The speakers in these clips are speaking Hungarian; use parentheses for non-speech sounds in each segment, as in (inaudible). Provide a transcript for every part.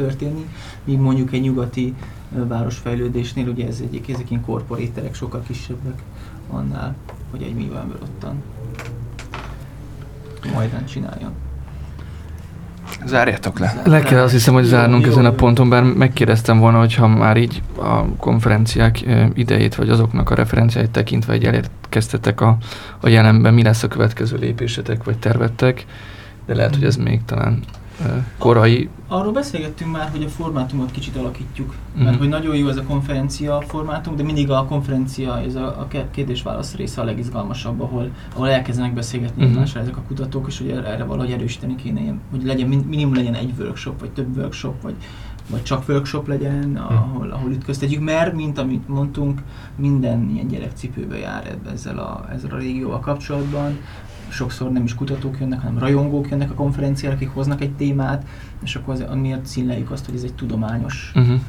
történni, míg mondjuk egy nyugati városfejlődésnél, ugye ez egyik, ezek ilyen korporéterek sokkal kisebbek annál, hogy egy művelből ottan majdnem csináljon. Zárjátok le. Le kell azt hiszem, hogy zárnunk ezen a ponton, bár megkérdeztem volna, hogy ha már így a konferenciák idejét, vagy azoknak a referenciáit tekintve egy elérkeztetek a, a jelenben, mi lesz a következő lépésetek, vagy tervettek, de lehet, hogy ez még talán korai. Arról beszélgettünk már, hogy a formátumot kicsit alakítjuk, mert mm. hogy nagyon jó ez a konferencia formátum, de mindig a konferencia, ez a, a kérdés-válasz része a legizgalmasabb, ahol, ahol elkezdenek beszélgetni mm. egymással ezek a kutatók, és hogy erre valahogy erősíteni kéne, hogy legyen, minimum legyen egy workshop, vagy több workshop, vagy, vagy csak workshop legyen, mm. ahol, ahol ütköztetjük, mert, mint amit mondtunk, minden ilyen gyerekcipőbe jár ezzel a, ezzel a régióval kapcsolatban, sokszor nem is kutatók jönnek, hanem rajongók jönnek a konferenciára, akik hoznak egy témát, és akkor az, miért színleljük azt, hogy ez egy tudományos uh-huh.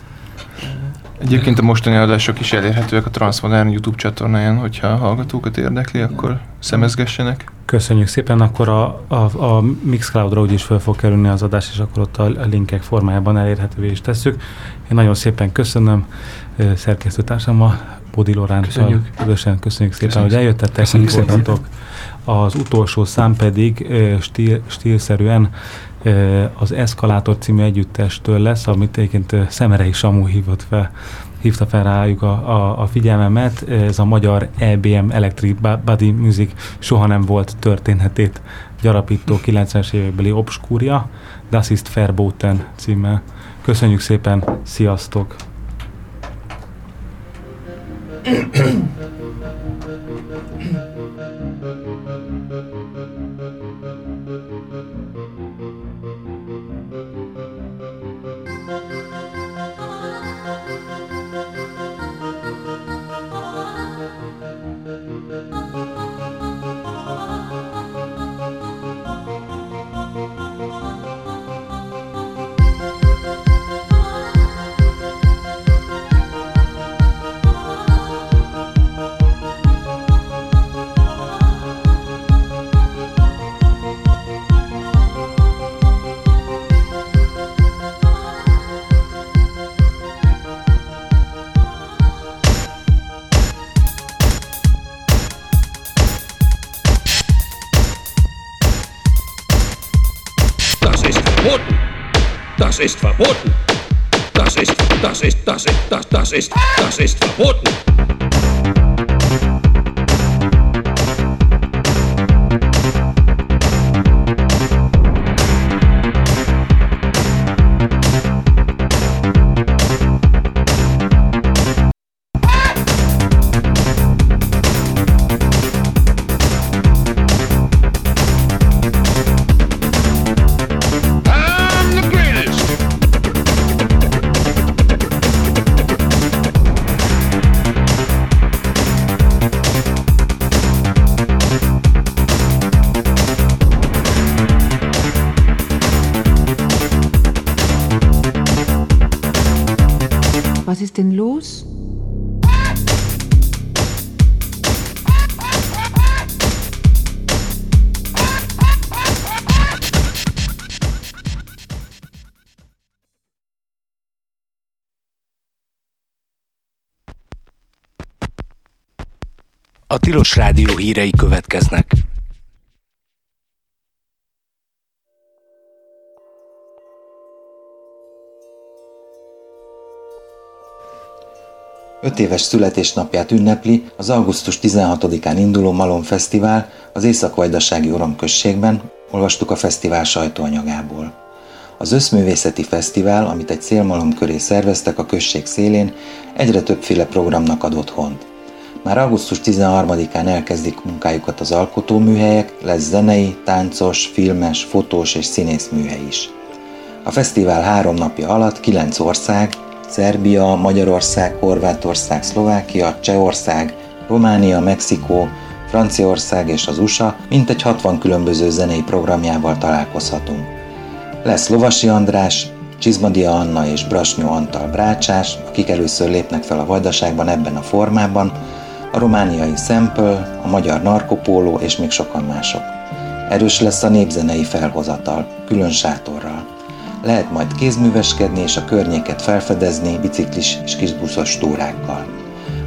Egyébként a mostani adások is elérhetőek a Transmodern YouTube csatornáján, hogyha a hallgatókat érdekli, Igen. akkor szemezgessenek. Köszönjük szépen, akkor a, a, a Mixcloud-ra úgyis fel fog kerülni az adás, és akkor ott a, a linkek formájában elérhetővé is tesszük. Én nagyon szépen köszönöm szerkesztőtársammal, Bodi Loráncsal. Köszönjük. köszönjük szépen, köszönjük. hogy eljöttetek, hogy Az utolsó szám pedig stíl, stílszerűen az Eszkalátor című együttestől lesz, amit egyébként Szemerei Samu hívott fel, hívta fel rájuk a, a, a figyelmemet. Ez a magyar EBM Electric Body Music soha nem volt történetét gyarapító 90-es évekbeli obskúria, Das ist Verboten címmel. Köszönjük szépen, sziasztok! Das ist verboten. Das ist, das ist, das ist, das, das ist, das ist verboten. Tilos Rádió hírei következnek. Öt éves születésnapját ünnepli az augusztus 16-án induló Malom Fesztivál az Észak-Vajdasági Oromközségben, olvastuk a fesztivál sajtóanyagából. Az Összművészeti Fesztivál, amit egy szélmalom köré szerveztek a község szélén, egyre többféle programnak ad otthont. Már augusztus 13-án elkezdik munkájukat az alkotóműhelyek, lesz zenei, táncos, filmes, fotós és színészműhely is. A fesztivál három napja alatt kilenc ország, Szerbia, Magyarország, Horvátország, Szlovákia, Csehország, Románia, Mexikó, Franciaország és az USA mintegy 60 különböző zenei programjával találkozhatunk. Lesz Lovasi András, Csizmadia Anna és Brasnyó Antal Brácsás, akik először lépnek fel a vajdaságban ebben a formában, a romániai Sample, a magyar Narkopóló és még sokan mások. Erős lesz a népzenei felhozatal, külön sátorral. Lehet majd kézműveskedni és a környéket felfedezni biciklis és kisbuszos túrákkal.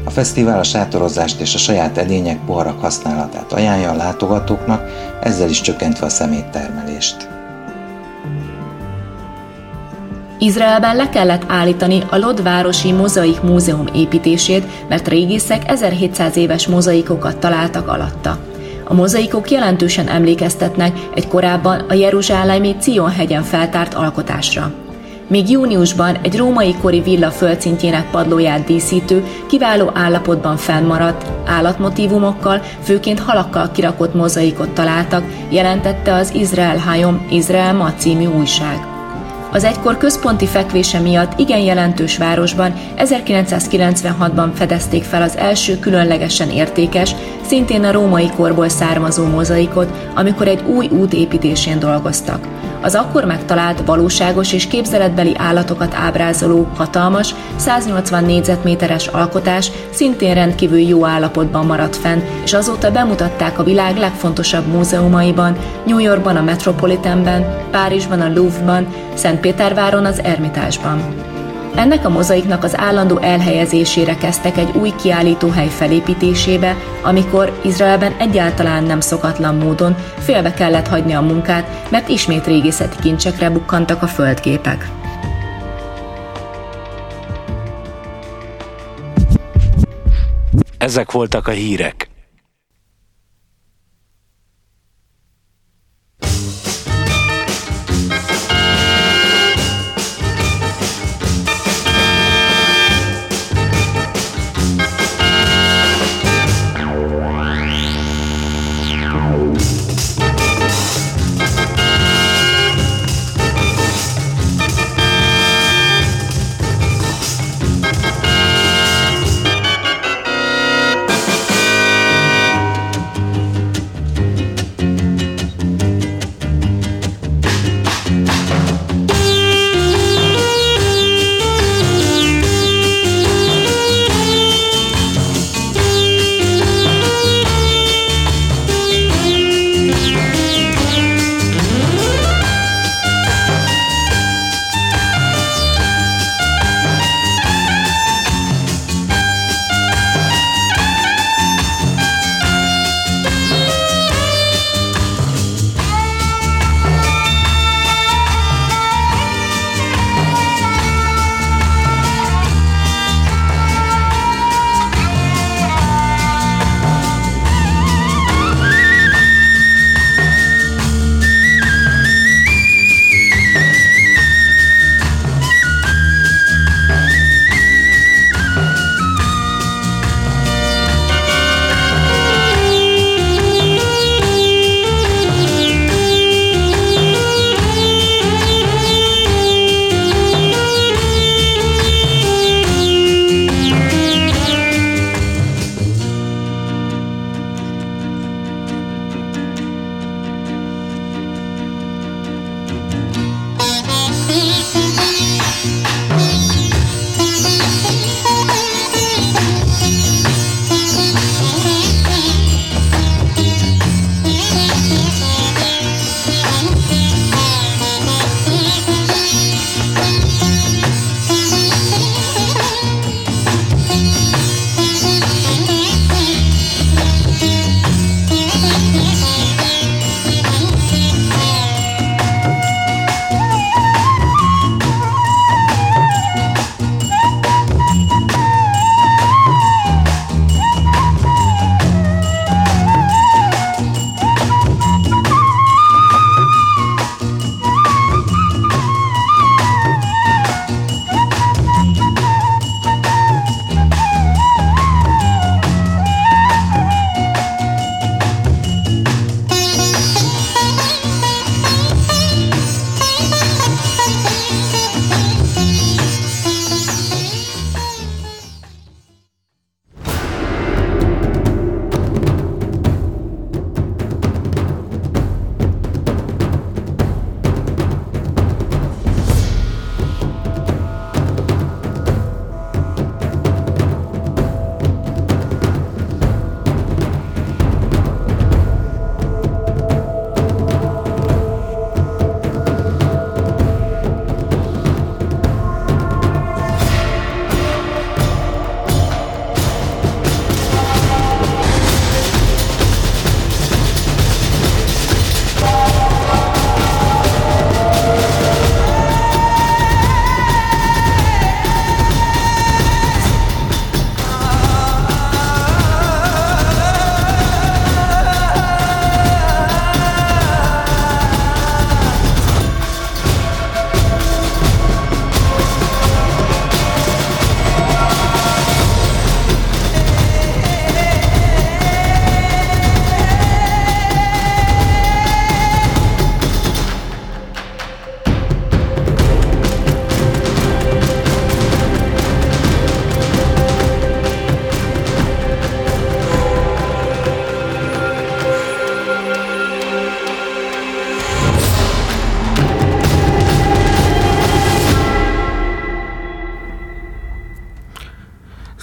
A fesztivál a sátorozást és a saját edények, poharak használatát ajánlja a látogatóknak, ezzel is csökkentve a szeméttermelést. Izraelben le kellett állítani a Lod városi mozaik múzeum építését, mert régészek 1700 éves mozaikokat találtak alatta. A mozaikok jelentősen emlékeztetnek egy korábban a Jeruzsálemi Cion hegyen feltárt alkotásra. Még júniusban egy római kori villa földszintjének padlóját díszítő, kiváló állapotban fennmaradt, állatmotívumokkal, főként halakkal kirakott mozaikot találtak, jelentette az Izrael Hayom Izrael Ma című újság. Az egykor központi fekvése miatt igen jelentős városban 1996-ban fedezték fel az első különlegesen értékes, szintén a római korból származó mozaikot, amikor egy új út építésén dolgoztak. Az akkor megtalált valóságos és képzeletbeli állatokat ábrázoló, hatalmas, 180 négyzetméteres alkotás szintén rendkívül jó állapotban maradt fenn, és azóta bemutatták a világ legfontosabb múzeumaiban, New Yorkban a Metropolitanben, Párizsban a Louvre-ban, Szentpéterváron az Ermitásban. Ennek a mozaiknak az állandó elhelyezésére kezdtek egy új kiállítóhely felépítésébe, amikor Izraelben egyáltalán nem szokatlan módon félbe kellett hagyni a munkát, mert ismét régészeti kincsekre bukkantak a földgépek. Ezek voltak a hírek.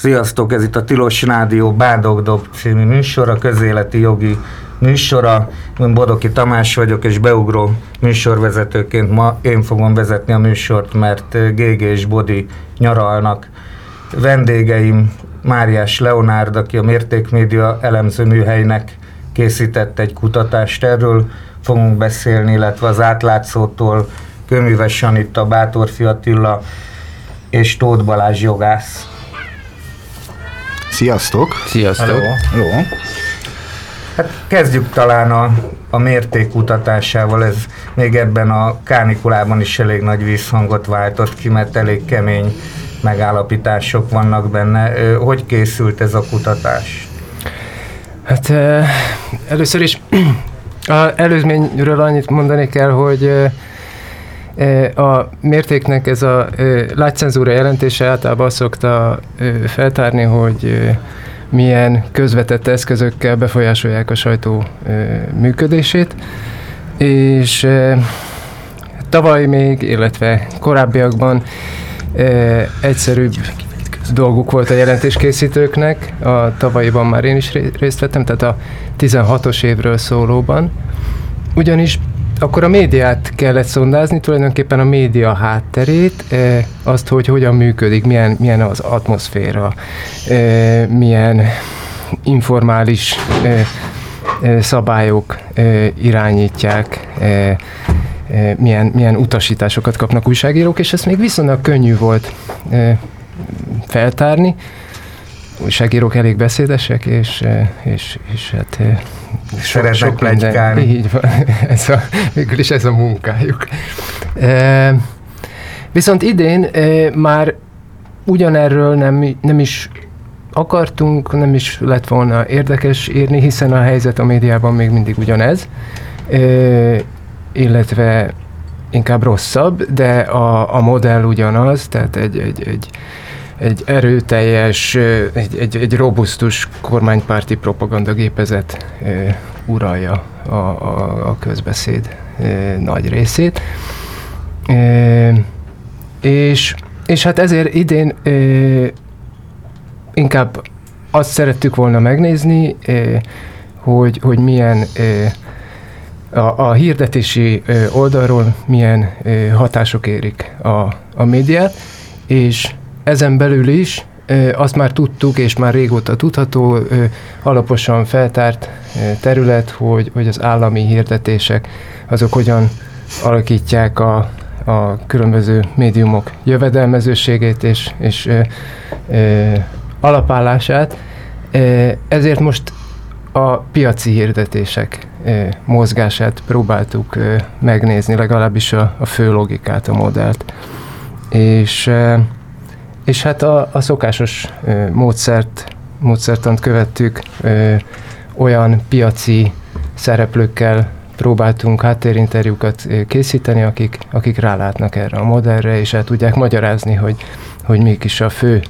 Sziasztok, ez itt a Tilos Rádió Bádogdob című műsor, a közéleti jogi műsora. Én Bodoki Tamás vagyok, és beugró műsorvezetőként ma én fogom vezetni a műsort, mert GG és Bodi nyaralnak. Vendégeim Máriás Leonárd, aki a Mértékmédia elemző műhelynek készített egy kutatást erről, fogunk beszélni, illetve az átlátszótól Köműves Anita, Bátorfi Attila és Tóth Balázs jogász. Sziasztok! Sziasztok! Hello. Hello. Hát kezdjük talán a, a mértékkutatásával, ez még ebben a kánikulában is elég nagy visszhangot váltott ki, mert elég kemény megállapítások vannak benne. Hogy készült ez a kutatás? Hát először is (clears throat) a előzményről annyit mondani kell, hogy a mértéknek ez a látszenzúra jelentése általában azt szokta feltárni, hogy milyen közvetett eszközökkel befolyásolják a sajtó működését, és tavaly még, illetve korábbiakban egyszerűbb dolguk volt a jelentéskészítőknek, a tavalyiban már én is részt vettem, tehát a 16-os évről szólóban, ugyanis akkor a médiát kellett szondázni, tulajdonképpen a média hátterét, azt, hogy hogyan működik, milyen, milyen az atmoszféra, milyen informális szabályok irányítják, milyen, milyen utasításokat kapnak újságírók, és ezt még viszonylag könnyű volt feltárni. Újságírók elég beszédesek, és, és, és hát Szeretnek sok plegykálni. Így van, (laughs) ez a, végül is ez a munkájuk. E, viszont idén e, már ugyanerről nem, nem is akartunk, nem is lett volna érdekes írni, hiszen a helyzet a médiában még mindig ugyanez, e, illetve inkább rosszabb, de a, a modell ugyanaz, tehát egy, egy, egy egy erőteljes, egy, egy, egy robusztus kormánypárti propagandagépezet uralja a, a, a közbeszéd nagy részét. És, és hát ezért idén inkább azt szerettük volna megnézni, hogy, hogy milyen a, a hirdetési oldalról milyen hatások érik a, a médiát, és ezen belül is azt már tudtuk, és már régóta tudható, alaposan feltárt terület, hogy, hogy az állami hirdetések azok hogyan alakítják a, a különböző médiumok jövedelmezőségét és, és ö, ö, alapállását. Ezért most a piaci hirdetések mozgását próbáltuk megnézni, legalábbis a, a fő logikát, a modellt. És és hát a, a szokásos ö, módszert, módszertant követtük, ö, olyan piaci szereplőkkel próbáltunk háttérinterjúkat készíteni, akik, akik rálátnak erre a modellre, és el tudják magyarázni, hogy, hogy mik is a fő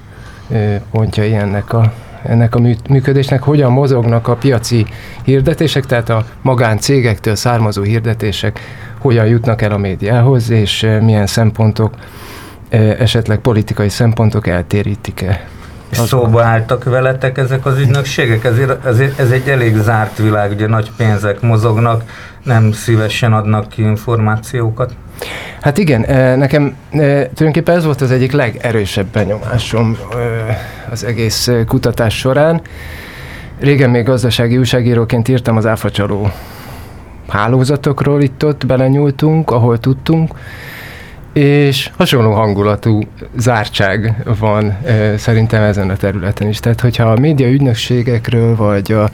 pontjai ennek a, ennek a működésnek, hogyan mozognak a piaci hirdetések, tehát a magáncégektől származó hirdetések hogyan jutnak el a médiához, és milyen szempontok esetleg politikai szempontok eltérítik-e. Szóba álltak veletek ezek az ügynökségek? Ezért, ezért, ez egy elég zárt világ, ugye nagy pénzek mozognak, nem szívesen adnak ki információkat. Hát igen, nekem tulajdonképpen ez volt az egyik legerősebb benyomásom az egész kutatás során. Régen még gazdasági újságíróként írtam az áfacsaló hálózatokról, itt-ott belenyúltunk, ahol tudtunk, és hasonló hangulatú zártság van e, szerintem ezen a területen is. Tehát, hogyha a média ügynökségekről, vagy a,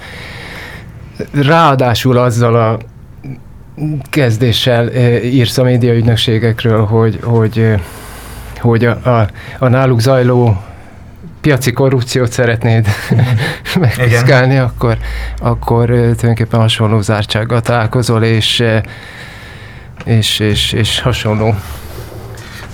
ráadásul azzal a kezdéssel e, írsz a média ügynökségekről, hogy, hogy, hogy a, a, a náluk zajló piaci korrupciót szeretnéd (laughs) megpiszkálni, akkor, akkor tulajdonképpen hasonló zártsággal találkozol, és, és, és, és hasonló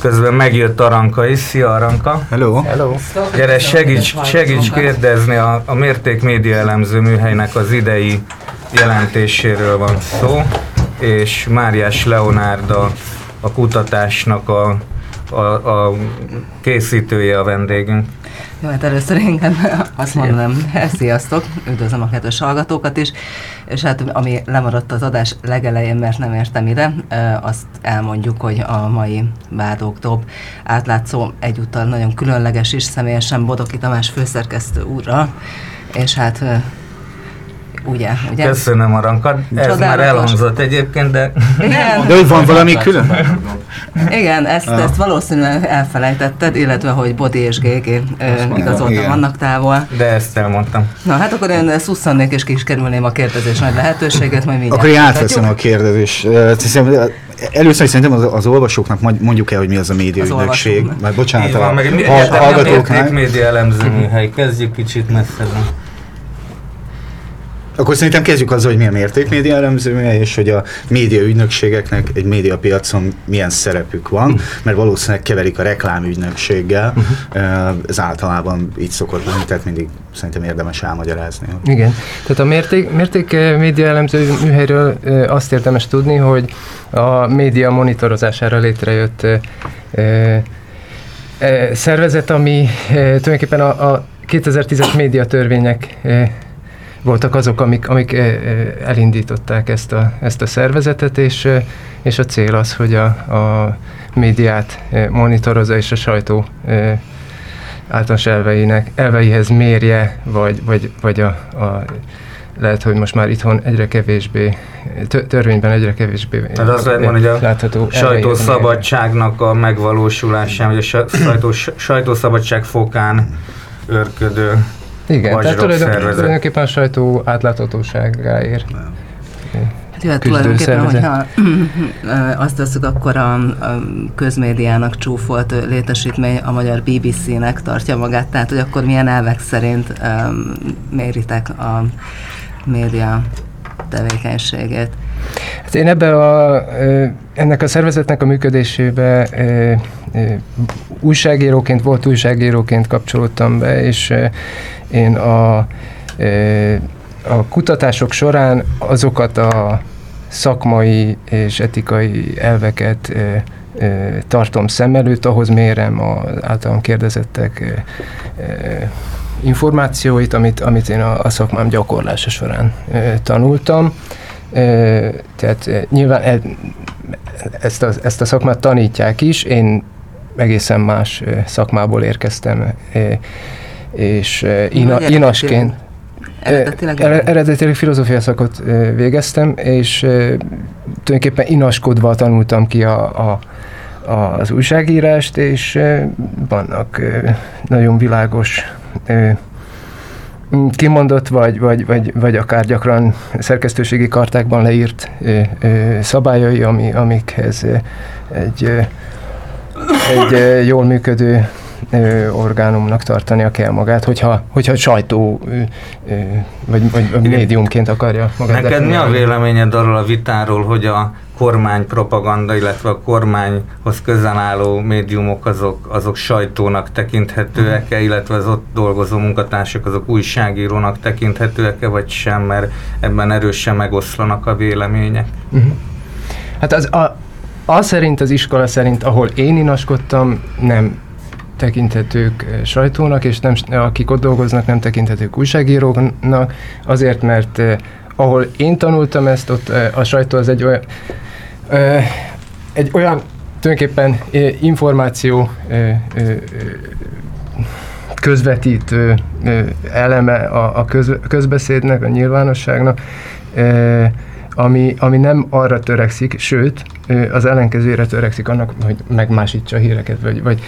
Közben megjött Aranka is. Szia Aranka! Hello! Hello. Gyere, segíts, segíts kérdezni a, a Mérték Média Elemző műhelynek az idei jelentéséről van szó, és Máriás Leonárd a, a kutatásnak a a, a készítője a vendégünk. Jó, hát először én azt mondom, sziasztok, üdvözlöm a kedves hallgatókat is, és hát ami lemaradt az adás legelején, mert nem értem ide, azt elmondjuk, hogy a mai Bádók Top átlátszó egyúttal nagyon különleges is, személyesen Bodoki Tamás főszerkesztő úrra, és hát ugye, ugye? Köszönöm a rankat. Ez már elhangzott egyébként, de... Igen. De hogy van valami külön? Igen, ezt, ezt valószínűleg elfelejtetted, illetve hogy Bodi és GG igazoltam vannak távol. De ezt elmondtam. Na hát akkor én szusszannék és ki is kerülném a kérdezés nagy lehetőséget, majd mindjárt. Akkor én átveszem a kérdezést. Először szerintem az, az olvasóknak mondjuk el, hogy mi az a média ügynökség. Mert bocsánat, a, a hallgatóknak. Média elemző műhely. Kezdjük kicsit messzebben. Akkor szerintem kezdjük azzal, hogy milyen mértékmédia elemzője, és hogy a média ügynökségeknek egy médiapiacon milyen szerepük van, uh-huh. mert valószínűleg keverik a reklámügynökséggel, uh-huh. ez általában így szokott lenni, tehát mindig szerintem érdemes elmagyarázni. Igen, tehát a mérték, mérték média elemző műhelyről azt érdemes tudni, hogy a média monitorozására létrejött szervezet, ami tulajdonképpen a, a 2010-es médiatörvények voltak azok, amik, amik elindították ezt a, ezt a szervezetet, és, és a cél az, hogy a, a médiát monitorozza és a sajtó általános elveinek, elveihez mérje, vagy, vagy, vagy a, a lehet, hogy most már itthon egyre kevésbé, törvényben egyre kevésbé Tehát azt lehet mondani, hogy a látható sajtószabadságnak a megvalósulásán, vagy a sajtó, sajtószabadság fokán örködő igen, tehát tulajdonképpen a sajtó átláthatóságáért. Hát jó, hát tulajdonképpen, hogyha (clears throat) azt veszük, akkor a, a közmédiának csúfolt létesítmény a magyar BBC-nek tartja magát, tehát hogy akkor milyen elvek szerint um, méritek a média tevékenységét? Hát én ebbe a, ennek a szervezetnek a működésébe újságíróként, volt újságíróként kapcsolódtam be, és én a, a kutatások során azokat a szakmai és etikai elveket tartom szem előtt, ahhoz mérem az általam kérdezettek információit, amit, amit én a, a szakmám gyakorlása során tanultam. Tehát nyilván e, ezt a, ezt a szakmát tanítják is, én egészen más szakmából érkeztem, és ina, inasként. Eredetileg, eredetileg filozófia szakot végeztem, és tulajdonképpen inaskodva tanultam ki a, a, az újságírást, és vannak nagyon világos kimondott, vagy, vagy, vagy, vagy akár gyakran szerkesztőségi kartákban leírt szabályai, ami, amikhez egy, egy jól működő orgánumnak tartania kell magát, hogyha, hogyha sajtó vagy, vagy médiumként akarja magát Neked mi a véleményed arról a vitáról, hogy a kormány propaganda, illetve a kormányhoz közel álló médiumok azok, azok sajtónak tekinthetőek-e, illetve az ott dolgozó munkatársak azok újságírónak tekinthetőek-e, vagy sem, mert ebben erősen megoszlanak a vélemények? Uh-huh. Hát az, a, az szerint, az iskola szerint, ahol én inaskodtam, nem tekinthetők eh, sajtónak, és nem, akik ott dolgoznak, nem tekinthetők újságíróknak, azért, mert eh, ahol én tanultam ezt, ott eh, a sajtó az egy olyan, eh, egy olyan tulajdonképpen eh, információ eh, eh, közvetítő eh, eleme a, a köz, közbeszédnek, a nyilvánosságnak, eh, ami, ami nem arra törekszik, sőt, az ellenkezőjére törekszik annak, hogy megmásítsa a híreket, vagy, vagy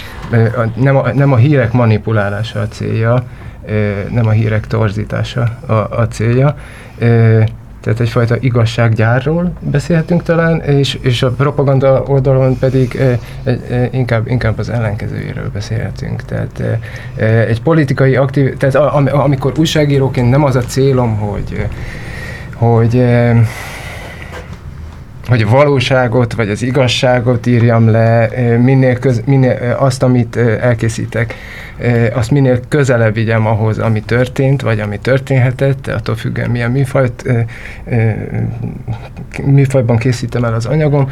nem, a, nem a hírek manipulálása a célja, nem a hírek torzítása a, a célja. Tehát egyfajta igazsággyárról beszélhetünk talán, és, és a propaganda oldalon pedig inkább, inkább az ellenkezőjéről beszélhetünk. Tehát egy politikai aktív, tehát amikor újságíróként nem az a célom, hogy hogy hogy a valóságot, vagy az igazságot írjam le, minél, köz, minél azt, amit elkészítek, azt minél közelebb vigyem ahhoz, ami történt, vagy ami történhetett, attól függően milyen műfajt, műfajban készítem el az anyagom.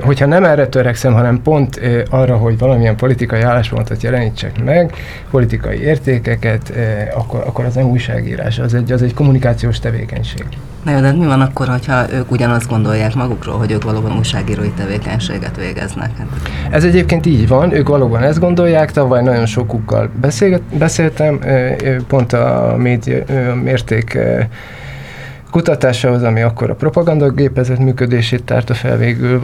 Hogyha nem erre törekszem, hanem pont arra, hogy valamilyen politikai álláspontot jelenítsek meg, politikai értékeket, akkor, akkor az nem újságírás, az egy, az egy kommunikációs tevékenység. Na jó, de mi van akkor, hogyha ők ugyanazt gondolják magukról, hogy ők valóban újságírói tevékenységet végeznek? Ez egyébként így van, ők valóban ezt gondolják, tavaly nagyon sokukkal beszéltem, pont a média mérték kutatásához, ami akkor a propagandagépezet működését tárta fel végül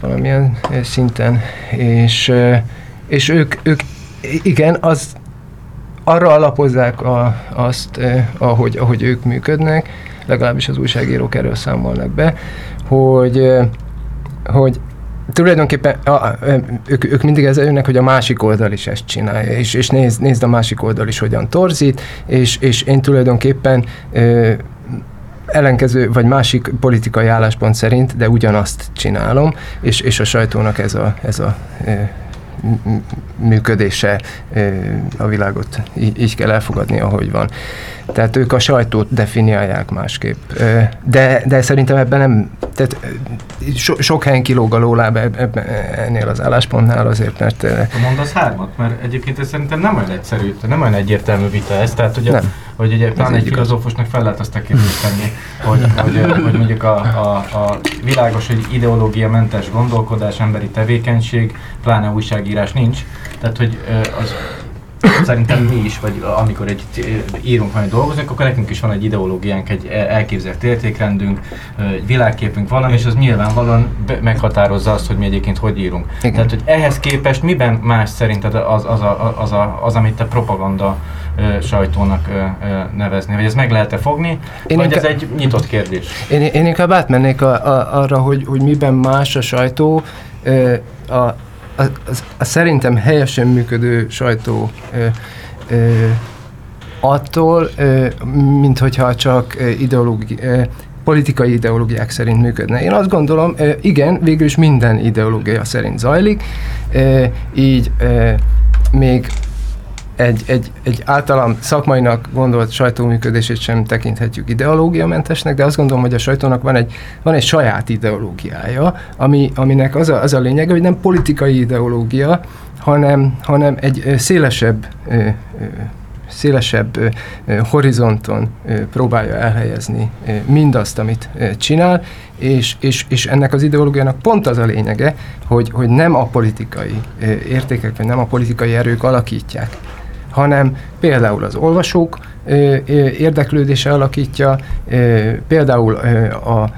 valamilyen szinten, és, és ők, ők igen, az arra alapozzák a, azt, ahogy, ahogy ők működnek, legalábbis az újságírók erről számolnak be, hogy, hogy tulajdonképpen a, ők, ők mindig ezzel jönnek, hogy a másik oldal is ezt csinálja, és, és nézd, nézd a másik oldal is hogyan torzít, és, és én tulajdonképpen ö, ellenkező, vagy másik politikai álláspont szerint, de ugyanazt csinálom, és, és a sajtónak ez a, ez a működése a világot így kell elfogadni, ahogy van. Tehát ők a sajtót definiálják másképp. De, de szerintem ebben nem, tehát so, sok helyen kilóg a lóláb ebben, ennél az álláspontnál azért, mert... Mondasz hármat? Mert egyébként ez szerintem nem olyan egyszerű, nem olyan egyértelmű vita ez, tehát ugye, nem. Hogy ugye talán egy filozófusnak fel lehet azt a kérdést tenni, hogy, (laughs) hogy, hogy mondjuk a, a, a világos, hogy ideológia mentes gondolkodás, emberi tevékenység, pláne újságírás nincs, tehát hogy az szerintem mi is, vagy amikor egy írunk valami dolgozunk, akkor nekünk is van egy ideológiánk, egy elképzelt értékrendünk, egy világképünk valami, és az nyilvánvalóan meghatározza azt, hogy mi egyébként hogy írunk. Igen. Tehát, hogy ehhez képest miben más szerinted az, az, a, az, a, az amit te propaganda sajtónak nevezni? Vagy ez meg lehet-e fogni, én vagy inkább, ez egy nyitott kérdés? Én, én inkább átmennék a, a, arra, hogy, hogy miben más a sajtó a, a, a, a szerintem helyesen működő sajtó ö, ö, attól, ö, mint hogyha csak ideológi, ö, politikai ideológiák szerint működne. Én azt gondolom, igen, végül is minden ideológia szerint zajlik, így még egy, egy, egy általam szakmainak gondolt sajtóműködését sem tekinthetjük ideológiamentesnek, de azt gondolom, hogy a sajtónak van egy, van egy saját ideológiája, ami, aminek az a, az a lényege, hogy nem politikai ideológia, hanem, hanem egy szélesebb szélesebb horizonton próbálja elhelyezni mindazt, amit csinál, és, és, és ennek az ideológiának pont az a lényege, hogy, hogy nem a politikai értékek, vagy nem a politikai erők alakítják hanem például az olvasók érdeklődése alakítja, például a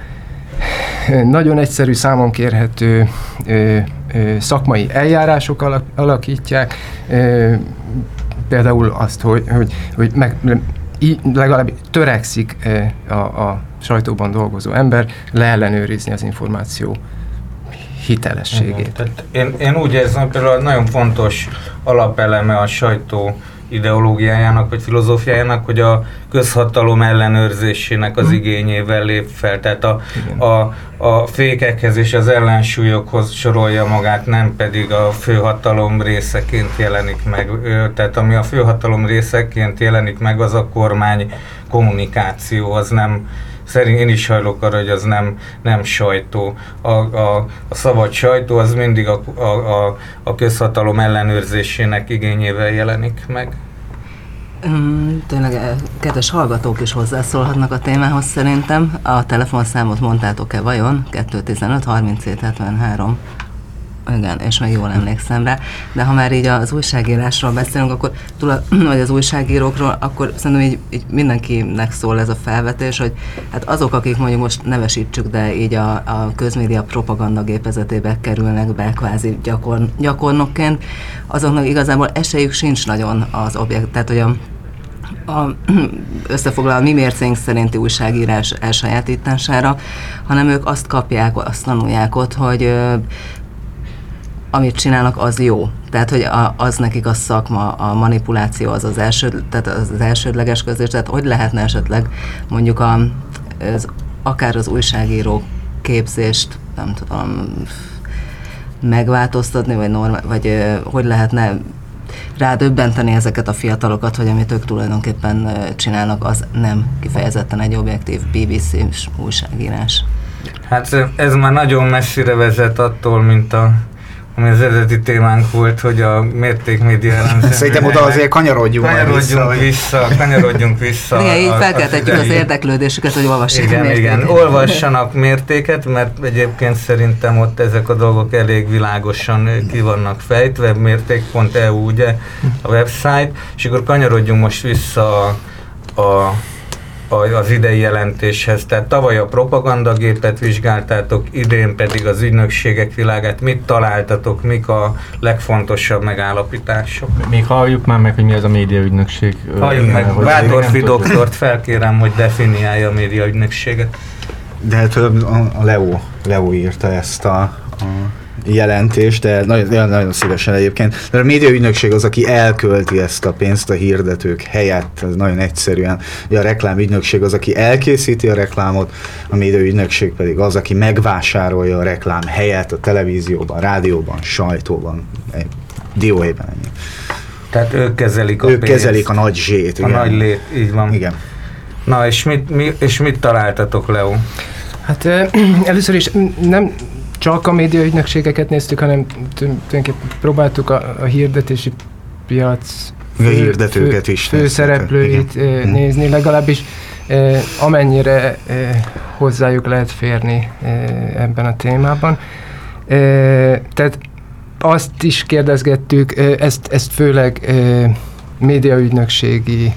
nagyon egyszerű számon kérhető szakmai eljárások alakítják, például azt, hogy, hogy, hogy meg, legalább törekszik a, a sajtóban dolgozó ember leellenőrizni az információ hitelességét. Tehát én, én úgy érzem, például nagyon fontos alapeleme a sajtó ideológiájának vagy filozófiájának, hogy a közhatalom ellenőrzésének az hm. igényével lép fel. Tehát a, a, a fékekhez és az ellensúlyokhoz sorolja magát, nem pedig a főhatalom részeként jelenik meg. Tehát ami a főhatalom részeként jelenik meg, az a kormány kommunikáció, az nem szerint én is hajlok arra, hogy az nem, nem sajtó. A, a, a szabad sajtó az mindig a, a, a, a közhatalom ellenőrzésének igényével jelenik meg. Um, tényleg eh, kedves hallgatók is hozzászólhatnak a témához szerintem. A telefonszámot mondtátok-e vajon? 215 37 73 igen, és meg jól emlékszem rá. De ha már így az újságírásról beszélünk, akkor (clears throat) vagy az újságírókról, akkor szerintem így, így mindenkinek szól ez a felvetés, hogy hát azok, akik mondjuk most nevesítsük, de így a, a közmédia propaganda gépezetébe kerülnek be kvázi gyakor, gyakornokként, azoknak igazából esélyük sincs nagyon az objekt, tehát hogy a a, (clears throat) összefoglalva mi mércénk szerinti újságírás elsajátítására, hanem ők azt kapják, azt tanulják ott, hogy amit csinálnak, az jó. Tehát, hogy a, az nekik a szakma, a manipuláció az az, első, tehát az, elsődleges közés, tehát hogy lehetne esetleg mondjuk a, az, akár az újságírók képzést, nem tudom, megváltoztatni, vagy, normál, vagy hogy lehetne rádöbbenteni ezeket a fiatalokat, hogy amit ők tulajdonképpen csinálnak, az nem kifejezetten egy objektív BBC-s újságírás. Hát ez már nagyon messzire vezet attól, mint a ami az eredeti témánk volt, hogy a mértékmédia (laughs) elemző. Szerintem oda azért kanyarodjunk, kanyarodjunk vissza. vissza kanyarodjunk vissza. Igen, így felkeltetjük az érdeklődésüket, hogy olvassák igen, igen, olvassanak mértéket, mert egyébként szerintem ott ezek a dolgok elég világosan ki vannak fejtve, mérték.eu ugye a website, és akkor kanyarodjunk most vissza a, a az idei jelentéshez. Tehát tavaly a propagandagépet vizsgáltátok, idén pedig az ügynökségek világát. Mit találtatok, mik a legfontosabb megállapítások? Még halljuk már meg, hogy mi az a médiaügynökség. Halljuk meg, Bátorfi doktort felkérem, hogy definiálja a médiaügynökséget. De hát a Leo, Leo írta ezt a, a jelentés, de nagyon, nagyon szívesen egyébként. Mert a médiaügynökség az, aki elkölti ezt a pénzt a hirdetők helyett, ez nagyon egyszerűen. A reklámügynökség az, aki elkészíti a reklámot, a médiaügynökség pedig az, aki megvásárolja a reklám helyett a televízióban, rádióban, sajtóban, dióhéjban ennyi. Tehát ők kezelik a Ők pénzt. kezelik a nagy zsét. A igen. nagy lét, így van. Igen. Na, és mit, mi, és mit találtatok, Leo? Hát (clears throat) először is nem csak a médiaügynökségeket néztük, hanem tulajdonképpen próbáltuk a, a hirdetési piac fő, hirdetőket fő, is főszereplőit Igen. Mhm. nézni, legalábbis amennyire hozzájuk lehet férni ebben a témában. Tehát azt is kérdezgettük, ezt, ezt főleg médiaügynökségi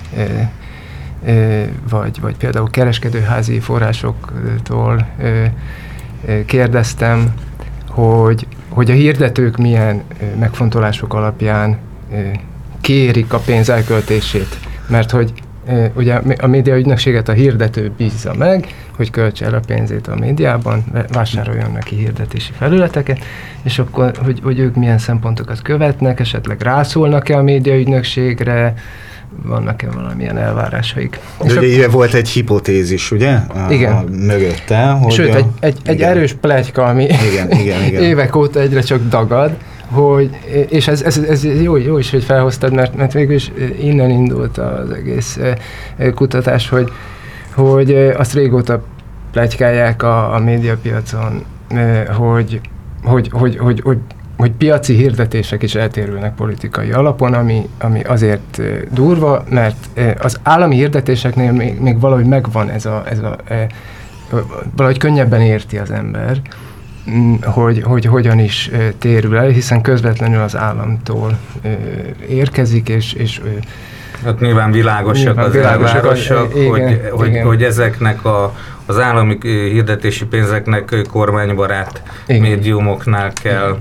vagy, vagy például kereskedőházi forrásoktól kérdeztem, hogy, hogy a hirdetők milyen megfontolások alapján kérik a pénz elköltését. Mert hogy ugye a médiaügynökséget a hirdető bízza meg, hogy költse el a pénzét a médiában, vásároljon neki hirdetési felületeket, és akkor, hogy, hogy ők milyen szempontokat követnek, esetleg rászólnak-e a médiaügynökségre, vannak-e valamilyen elvárásaik. De ugye a... volt egy hipotézis, ugye? A, igen. A mögötte. Hogy Sőt, a... egy, egy, egy erős plegyka, ami igen, igen, igen. (laughs) évek óta egyre csak dagad, hogy, és ez, ez, ez jó, jó is, hogy felhoztad, mert, mert végül is innen indult az egész kutatás, hogy, hogy azt régóta plegykálják a, a médiapiacon, hogy, hogy, hogy, hogy, hogy hogy piaci hirdetések is eltérülnek politikai alapon, ami, ami azért durva, mert az állami hirdetéseknél még, még valahogy megvan ez a, ez a valahogy könnyebben érti az ember, mm, hogy, hogy hogyan is térül el, hiszen közvetlenül az államtól érkezik, és, és Hát nyilván világosak nyilván az világosak, elvárások, igen, hogy, igen. Hogy, hogy ezeknek a, az állami hirdetési pénzeknek kormánybarát igen. médiumoknál kell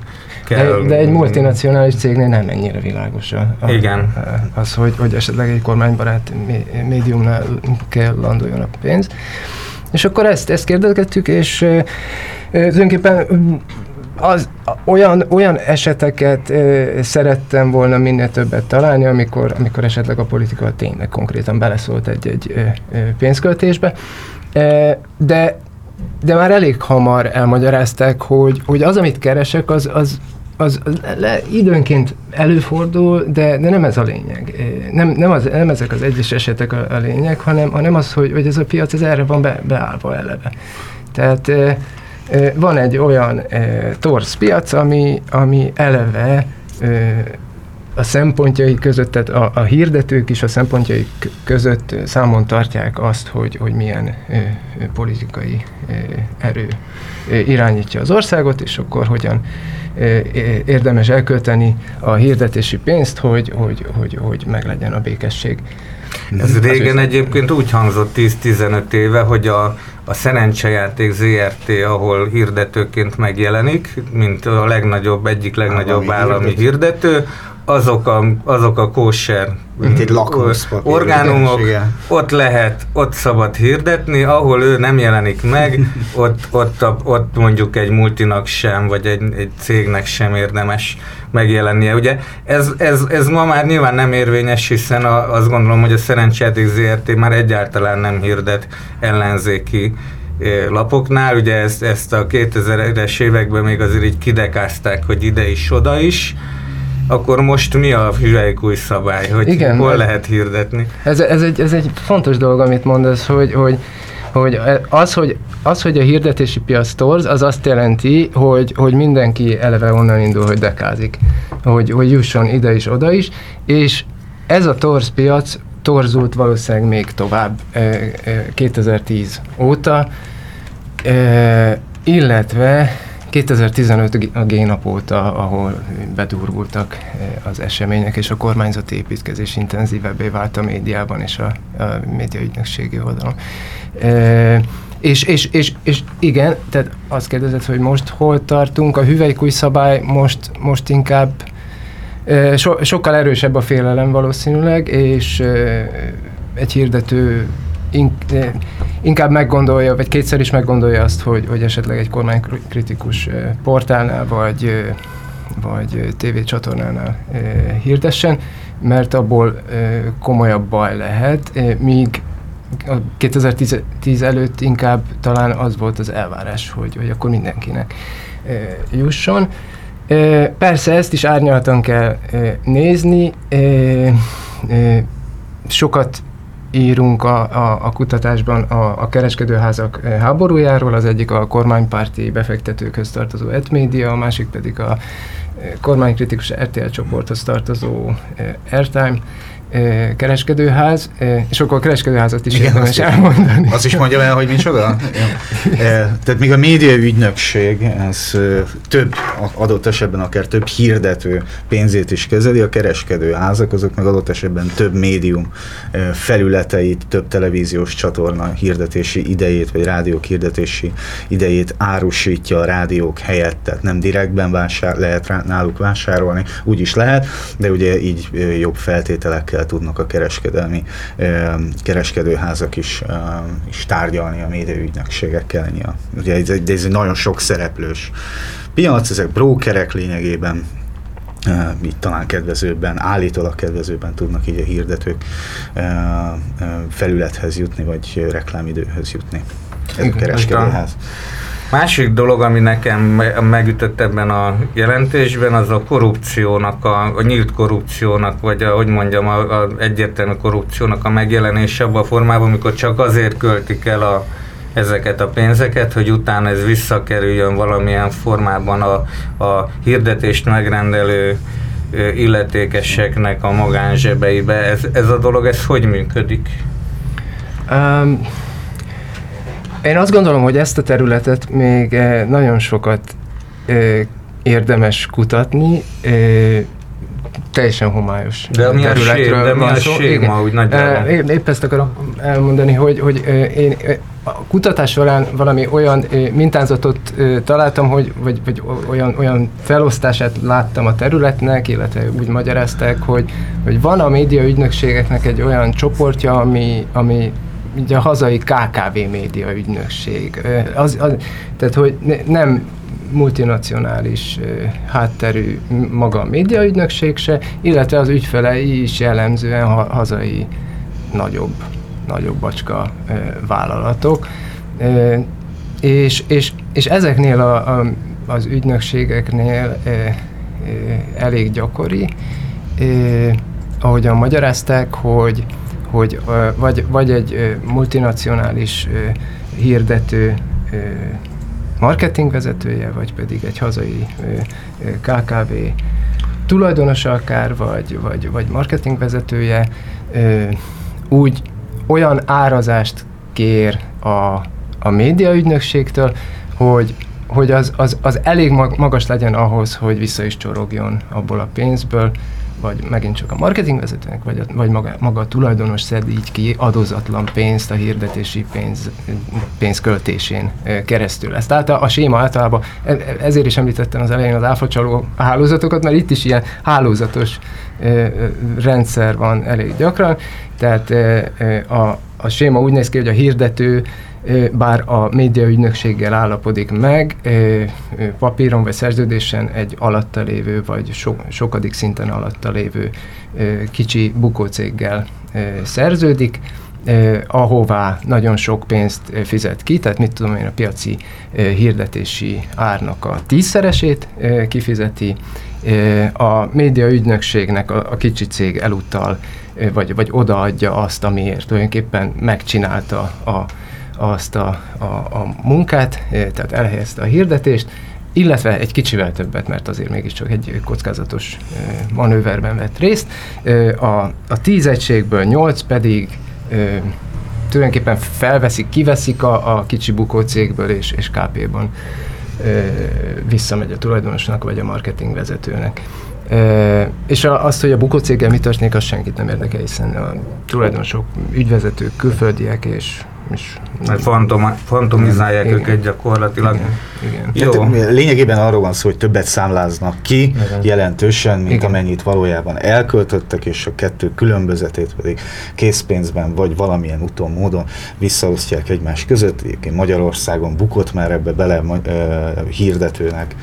kell... De, de egy multinacionális cégnél nem ennyire világos a, a, Igen. az, hogy, hogy esetleg egy kormánybarát médiumnál kell landoljon a pénz. És akkor ezt, ezt kérdezgettük, és e, tulajdonképpen az, olyan, olyan eseteket e, szerettem volna minél többet találni, amikor, amikor esetleg a politika tényleg konkrétan beleszólt egy-egy e, pénzköltésbe. E, de de már elég hamar elmagyarázták, hogy, hogy az, amit keresek, az, az az, le, időnként előfordul, de, de nem ez a lényeg. Nem, nem, az, nem ezek az egyes esetek a, a lényeg, hanem, hanem az, hogy, hogy ez a piac ez erre van be, beállva eleve. Tehát van egy olyan torsz piac, ami, ami eleve a szempontjai között, tehát a, a hirdetők is a szempontjai között számon tartják azt, hogy, hogy milyen ö, politikai ö, erő ö, irányítja az országot, és akkor hogyan érdemes elkölteni a hirdetési pénzt, hogy, hogy, hogy, hogy meglegyen a békesség. Ez régen egyébként úgy hangzott 10-15 éve, hogy a, a szerencsejáték ZRT, ahol hirdetőként megjelenik, mint a legnagyobb, egyik legnagyobb állami, állami hirdető, azok a, azok a kóser mint egy orgánumok, ott lehet, ott szabad hirdetni, ahol ő nem jelenik meg, (laughs) ott, ott, a, ott mondjuk egy multinak sem, vagy egy, egy cégnek sem érdemes megjelennie. Ugye ez, ez, ez ma már nyilván nem érvényes, hiszen a, azt gondolom, hogy a Szerencsejáték ZRT már egyáltalán nem hirdet ellenzéki lapoknál, ugye ezt, ezt a 2000-es években még azért így kidekázták, hogy ide is, oda is, akkor most mi a hüvelykúj szabály, hogy Igen, hol ez, lehet hirdetni? Ez, ez, egy, ez egy fontos dolog, amit mondasz, hogy, hogy hogy az, hogy, az, hogy a hirdetési piac torz, az azt jelenti, hogy, hogy mindenki eleve onnan indul, hogy dekázik, hogy, hogy jusson ide is, oda is, és ez a torz piac torzult valószínűleg még tovább 2010 óta, illetve 2015 a G-nap óta, ahol bedurvultak az események, és a kormányzati építkezés intenzívebbé vált a médiában és a, a médiaügynökségi oldalon. E, és, és, és, és igen, tehát azt kérdezett, hogy most hol tartunk, a hüvelykúj szabály most, most inkább so, sokkal erősebb a félelem valószínűleg, és egy hirdető inkább meggondolja, vagy kétszer is meggondolja azt, hogy, hogy esetleg egy kormánykritikus portálnál, vagy, vagy tévécsatornánál hirdessen, mert abból komolyabb baj lehet, míg 2010 előtt inkább talán az volt az elvárás, hogy, hogy akkor mindenkinek jusson. Persze ezt is árnyaltan kell nézni, sokat írunk a, a, a kutatásban a, a kereskedőházak háborújáról, az egyik a kormánypárti befektetőkhöz tartozó Etmédia, a másik pedig a kormánykritikus RTL csoporthoz tartozó Airtime kereskedőház, és akkor a kereskedőházat is érdemes elmondani. Az is mondja el, hogy micsoda? (laughs) Tehát még a média ügynökség, ez több, adott esetben akár több hirdető pénzét is kezeli, a kereskedőházak azok meg adott esetben több médium felületeit, több televíziós csatorna hirdetési idejét, vagy rádiók hirdetési idejét árusítja a rádiók helyett, tehát nem direktben vásár, lehet náluk vásárolni, úgy is lehet, de ugye így jobb feltételekkel akikkel tudnak a kereskedelmi kereskedőházak is, is tárgyalni a médiaügynökségekkel. Ugye ez egy, ez egy nagyon sok szereplős piac, ezek brókerek lényegében, így talán kedvezőbben, állítólag kedvezőbben tudnak így a hirdetők felülethez jutni, vagy reklámidőhöz jutni. Ez a kereskedőház. Másik dolog, ami nekem megütött ebben a jelentésben, az a korrupciónak, a, a nyílt korrupciónak, vagy a, hogy mondjam, a, a egyértelmű korrupciónak a megjelenése abban a formában, amikor csak azért költik el a, ezeket a pénzeket, hogy utána ez visszakerüljön valamilyen formában a, a hirdetést megrendelő illetékeseknek a magánzsebeibe. Ez, ez a dolog, ez hogy működik? Um, én azt gondolom, hogy ezt a területet még eh, nagyon sokat eh, érdemes kutatni, eh, teljesen homályos de mi területről de mi a séma, úgy nagyjából? Épp ezt akarom elmondani, hogy, hogy én a kutatás során valami olyan mintázatot találtam, hogy, vagy, vagy olyan, olyan felosztását láttam a területnek, illetve úgy magyarázták, hogy, hogy van a média ügynökségeknek egy olyan csoportja, ami, ami ugye a hazai KKV média ügynökség. Az, az, tehát, hogy ne, nem multinacionális hátterű maga a médiaügynökség se, illetve az ügyfelei is jellemzően ha, hazai nagyobb, nagyobb bacska vállalatok. És, és, és ezeknél a, a, az ügynökségeknél elég gyakori, ahogyan magyarázták, hogy hogy vagy, vagy egy multinacionális hirdető marketingvezetője, vagy pedig egy hazai KKV tulajdonosa akár, vagy, vagy, vagy marketingvezetője úgy olyan árazást kér a, a médiaügynökségtől, hogy, hogy az, az, az elég magas legyen ahhoz, hogy vissza is csorogjon abból a pénzből, vagy megint csak a marketingvezetőnek, vagy, a, vagy maga, maga a tulajdonos szed így ki adózatlan pénzt a hirdetési pénz, pénz költésén keresztül. Ezt által, a séma általában, e, e, ezért is említettem az elején az áfacsaló hálózatokat, mert itt is ilyen hálózatos rendszer van elég gyakran, tehát a, a séma úgy néz ki, hogy a hirdető bár a médiaügynökséggel állapodik meg, papíron vagy szerződésen egy alatta lévő, vagy so, sokadik szinten alatta lévő kicsi bukócéggel szerződik, ahová nagyon sok pénzt fizet ki, tehát mit tudom én, a piaci hirdetési árnak a tízszeresét kifizeti, a média ügynökségnek a, a kicsi cég elutal, vagy, vagy odaadja azt, amiért tulajdonképpen megcsinálta a, azt a, a, a munkát, eh, tehát elhelyezte a hirdetést, illetve egy kicsivel többet, mert azért mégiscsak egy kockázatos manőverben vett részt. A, a tíz egységből nyolc pedig tulajdonképpen felveszik, kiveszik a, a kicsi bukó és, és KP-ban visszamegy a tulajdonosnak, vagy a marketing vezetőnek. E, és a, azt, hogy a bukó céggel mi történik, az senkit nem érdekel, hiszen a tulajdonosok, ügyvezetők, külföldiek és és Mert fantom, fantomizálják igen. őket gyakorlatilag. Igen. Igen. Jó. Hát, lényegében arról van szó, hogy többet számláznak ki igen. jelentősen, mint igen. amennyit valójában elköltöttek, és a kettő különbözetét pedig készpénzben vagy valamilyen úton, módon visszaosztják egymás között. Egyébként Magyarországon bukott már ebbe bele uh, hirdetőnek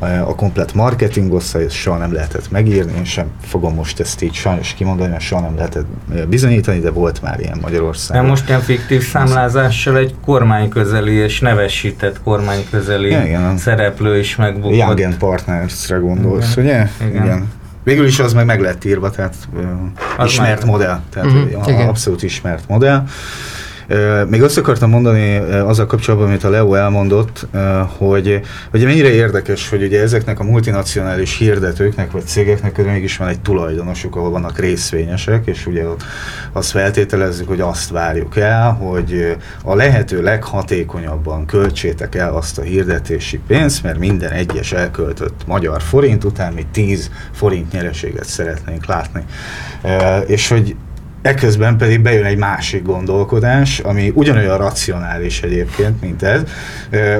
uh, a komplet marketing osztály, ezt soha nem lehetett megírni, én sem fogom most ezt így sajnos kimondani, mert soha nem lehetett bizonyítani, de volt már ilyen Magyarországon. De most ilyen fiktív szám számlázással egy kormányközeli és nevesített kormányközeli ja, igen. szereplő is megbukott. Young Partners-re gondolsz, igen. ugye? Igen. igen. Végül is az meg meg lett írva, tehát az ismert modell, tehát uh-huh. abszolút ismert modell. Még azt akartam mondani azzal kapcsolatban, amit a Leo elmondott, hogy hogy mennyire érdekes, hogy ugye ezeknek a multinacionális hirdetőknek vagy cégeknek mégis van egy tulajdonosuk, ahol vannak részvényesek, és ugye azt feltételezzük, hogy azt várjuk el, hogy a lehető leghatékonyabban költsétek el azt a hirdetési pénzt, mert minden egyes elköltött magyar forint után mi 10 forint nyereséget szeretnénk látni. És hogy Ekközben pedig bejön egy másik gondolkodás, ami ugyanolyan racionális egyébként, mint ez,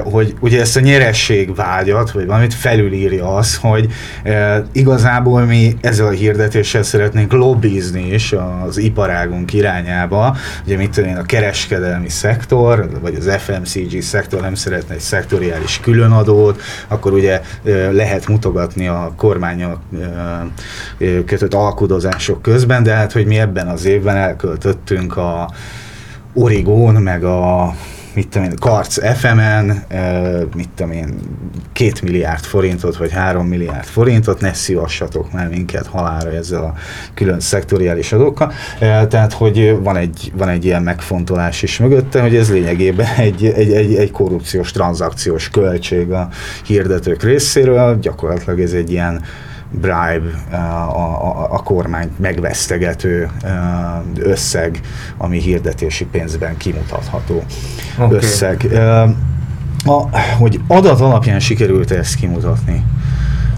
hogy ugye ezt a nyeresség vágyat, vagy valamit felülírja az, hogy igazából mi ezzel a hirdetéssel szeretnénk lobbizni is az iparágunk irányába. Ugye mit tudom én, a kereskedelmi szektor, vagy az FMCG szektor nem szeretne egy szektoriális különadót, akkor ugye lehet mutogatni a kormányok kötött alkudozások közben, de hát hogy mi ebben az évben elköltöttünk a Origón, meg a mit tudom én, Karc FM-en, mit tudom én, két milliárd forintot, vagy három milliárd forintot, ne szívassatok már minket halára ezzel a külön szektoriális adókkal. Tehát, hogy van egy, van egy ilyen megfontolás is mögötte, hogy ez lényegében egy, egy, egy, egy korrupciós tranzakciós költség a hirdetők részéről, gyakorlatilag ez egy ilyen bribe, a, a, a kormányt megvesztegető összeg, ami hirdetési pénzben kimutatható okay. összeg. A, hogy adat alapján sikerült ezt kimutatni.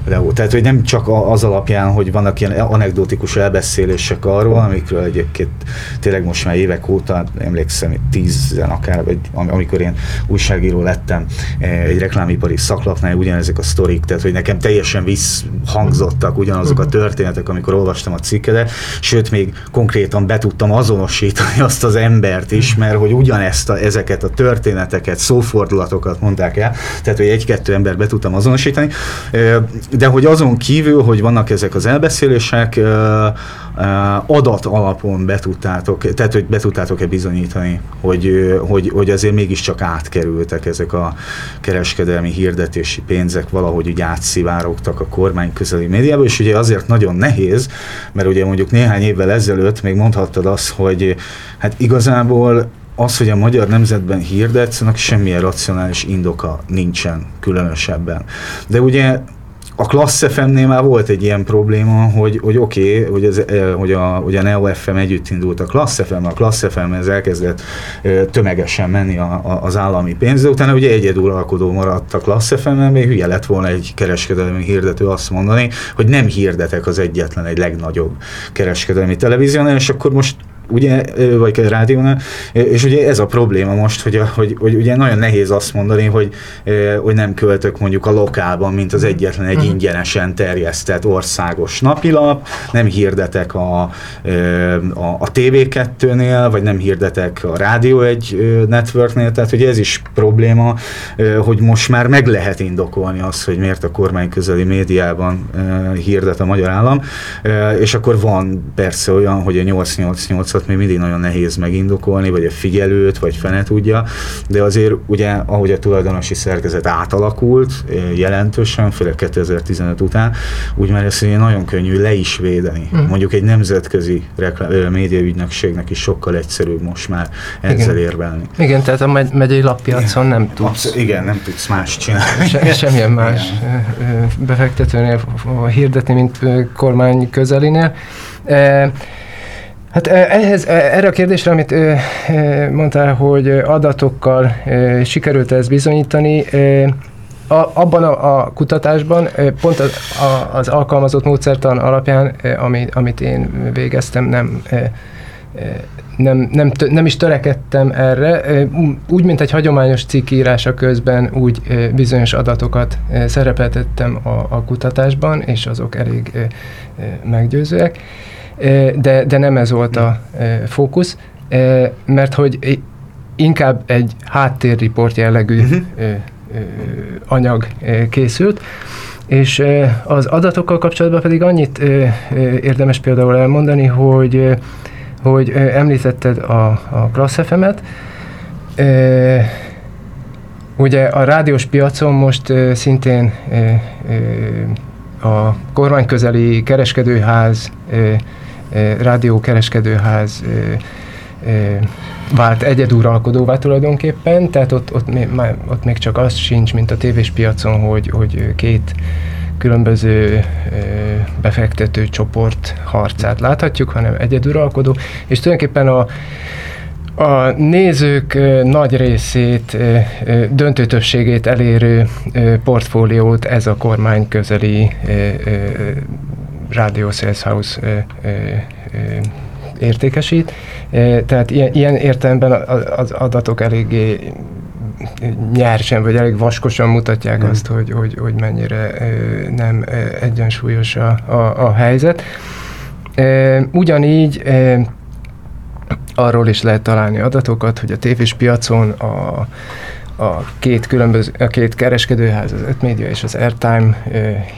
Leo. Tehát, hogy nem csak az alapján, hogy vannak ilyen anekdotikus elbeszélések arról, amikről egyébként tényleg most már évek óta, emlékszem, tízen akár, vagy amikor én újságíró lettem eh, egy reklámipari szaklapnál, ugyanezek a sztorik, tehát hogy nekem teljesen visszhangzottak ugyanazok a történetek, amikor olvastam a cikkedet, sőt, még konkrétan be tudtam azonosítani azt az embert is, mert hogy ugyanezt a, ezeket a történeteket, szófordulatokat mondták el, tehát hogy egy-kettő ember be tudtam azonosítani, de hogy azon kívül, hogy vannak ezek az elbeszélések, adat alapon betudtátok, tehát hogy betudtátok-e bizonyítani, hogy, hogy, hogy azért mégiscsak átkerültek ezek a kereskedelmi hirdetési pénzek, valahogy úgy átszivárogtak a kormány közeli médiába, és ugye azért nagyon nehéz, mert ugye mondjuk néhány évvel ezelőtt még mondhattad azt, hogy hát igazából az, hogy a magyar nemzetben hirdetsz, annak semmilyen racionális indoka nincsen különösebben. De ugye a Klassz FM-nél már volt egy ilyen probléma, hogy, hogy oké, okay, hogy, az, eh, hogy, a, hogy a Neo FM együtt indult a Klassz FM, a Klassz FM ez elkezdett eh, tömegesen menni a, a, az állami pénz, de utána ugye egyeduralkodó maradt a Klassz fm még hülye lett volna egy kereskedelmi hirdető azt mondani, hogy nem hirdetek az egyetlen egy legnagyobb kereskedelmi televíziónál, és akkor most ugye, vagy rádiónál, és ugye ez a probléma most, hogy, a, hogy, hogy ugye nagyon nehéz azt mondani, hogy, hogy nem költök mondjuk a lokálban, mint az egyetlen egy mhm. ingyenesen terjesztett országos napilap, nem hirdetek a, a, a TV2-nél, vagy nem hirdetek a Rádió egy networknél, tehát hogy ez is probléma, hogy most már meg lehet indokolni azt, hogy miért a kormány közeli médiában hirdet a magyar állam, és akkor van persze olyan, hogy a 888 adatokat még mindig nagyon nehéz megindokolni, vagy a figyelőt, vagy fene tudja, de azért ugye, ahogy a tulajdonosi szerkezet átalakult jelentősen, főleg 2015 után, úgy már ezt nagyon könnyű le is védeni. Mm. Mondjuk egy nemzetközi reklám, médiaügynökségnek is sokkal egyszerűbb most már ezzel igen. érvelni. Igen, tehát a megy, megyei lappiacon nem tudsz. Absz- igen, nem tudsz más csinálni. Se, semmilyen más igen. befektetőnél hirdetni, mint kormány közelinél. Hát ehhez, erre a kérdésre, amit mondtál, hogy adatokkal sikerült ezt bizonyítani, a, abban a, a kutatásban, pont az, a, az alkalmazott módszertan alapján, ami, amit én végeztem, nem, nem, nem, nem is törekedtem erre. Úgy, mint egy hagyományos cikk írása közben, úgy bizonyos adatokat szerepeltettem a, a kutatásban, és azok elég meggyőzőek. De, de nem ez volt a fókusz, mert hogy inkább egy háttérriport jellegű uh-huh anyag készült, és az adatokkal kapcsolatban pedig annyit érdemes például elmondani, hogy, hogy említetted a, a Class FM-et, Ugye a rádiós piacon most szintén a kormányközeli kereskedőház, rádiókereskedőház vált egyeduralkodóvá tulajdonképpen, tehát ott, ott, ott még csak az sincs, mint a tévés piacon, hogy, hogy két különböző befektető csoport harcát láthatjuk, hanem egyeduralkodó, és tulajdonképpen a, a nézők nagy részét, döntő többségét elérő portfóliót ez a kormány közeli Radio Sales House értékesít. Tehát ilyen, ilyen értelemben az adatok eléggé nyersen, vagy elég vaskosan mutatják nem. azt, hogy, hogy, hogy mennyire nem egyensúlyos a, a, a helyzet. Ugyanígy arról is lehet találni adatokat, hogy a tévés piacon a, a két különböző, a két kereskedőház, az Ötmédia és az Airtime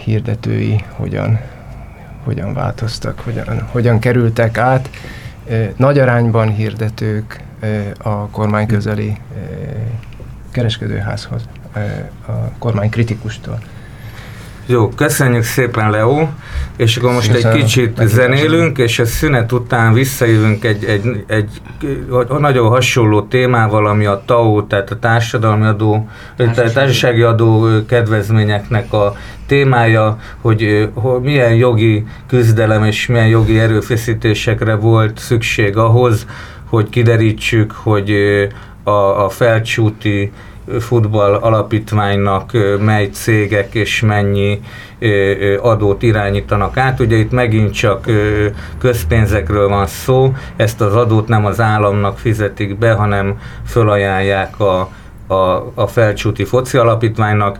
hirdetői hogyan hogyan változtak, hogyan, hogyan kerültek át nagy arányban hirdetők a kormány közeli kereskedőházhoz, a kormány kritikustól. Jó, köszönjük szépen, Leo, és akkor most Köszönöm. egy kicsit zenélünk, és a szünet után visszajövünk egy, egy, egy nagyon hasonló témával, ami a TAO, tehát a társadalmi adó, társasági, társasági adó kedvezményeknek a témája, hogy, hogy milyen jogi küzdelem és milyen jogi erőfeszítésekre volt szükség ahhoz, hogy kiderítsük, hogy a, a felcsúti futball alapítványnak mely cégek és mennyi adót irányítanak át. Ugye itt megint csak közpénzekről van szó, ezt az adót nem az államnak fizetik be, hanem fölajánlják a, a, a felcsúti foci alapítványnak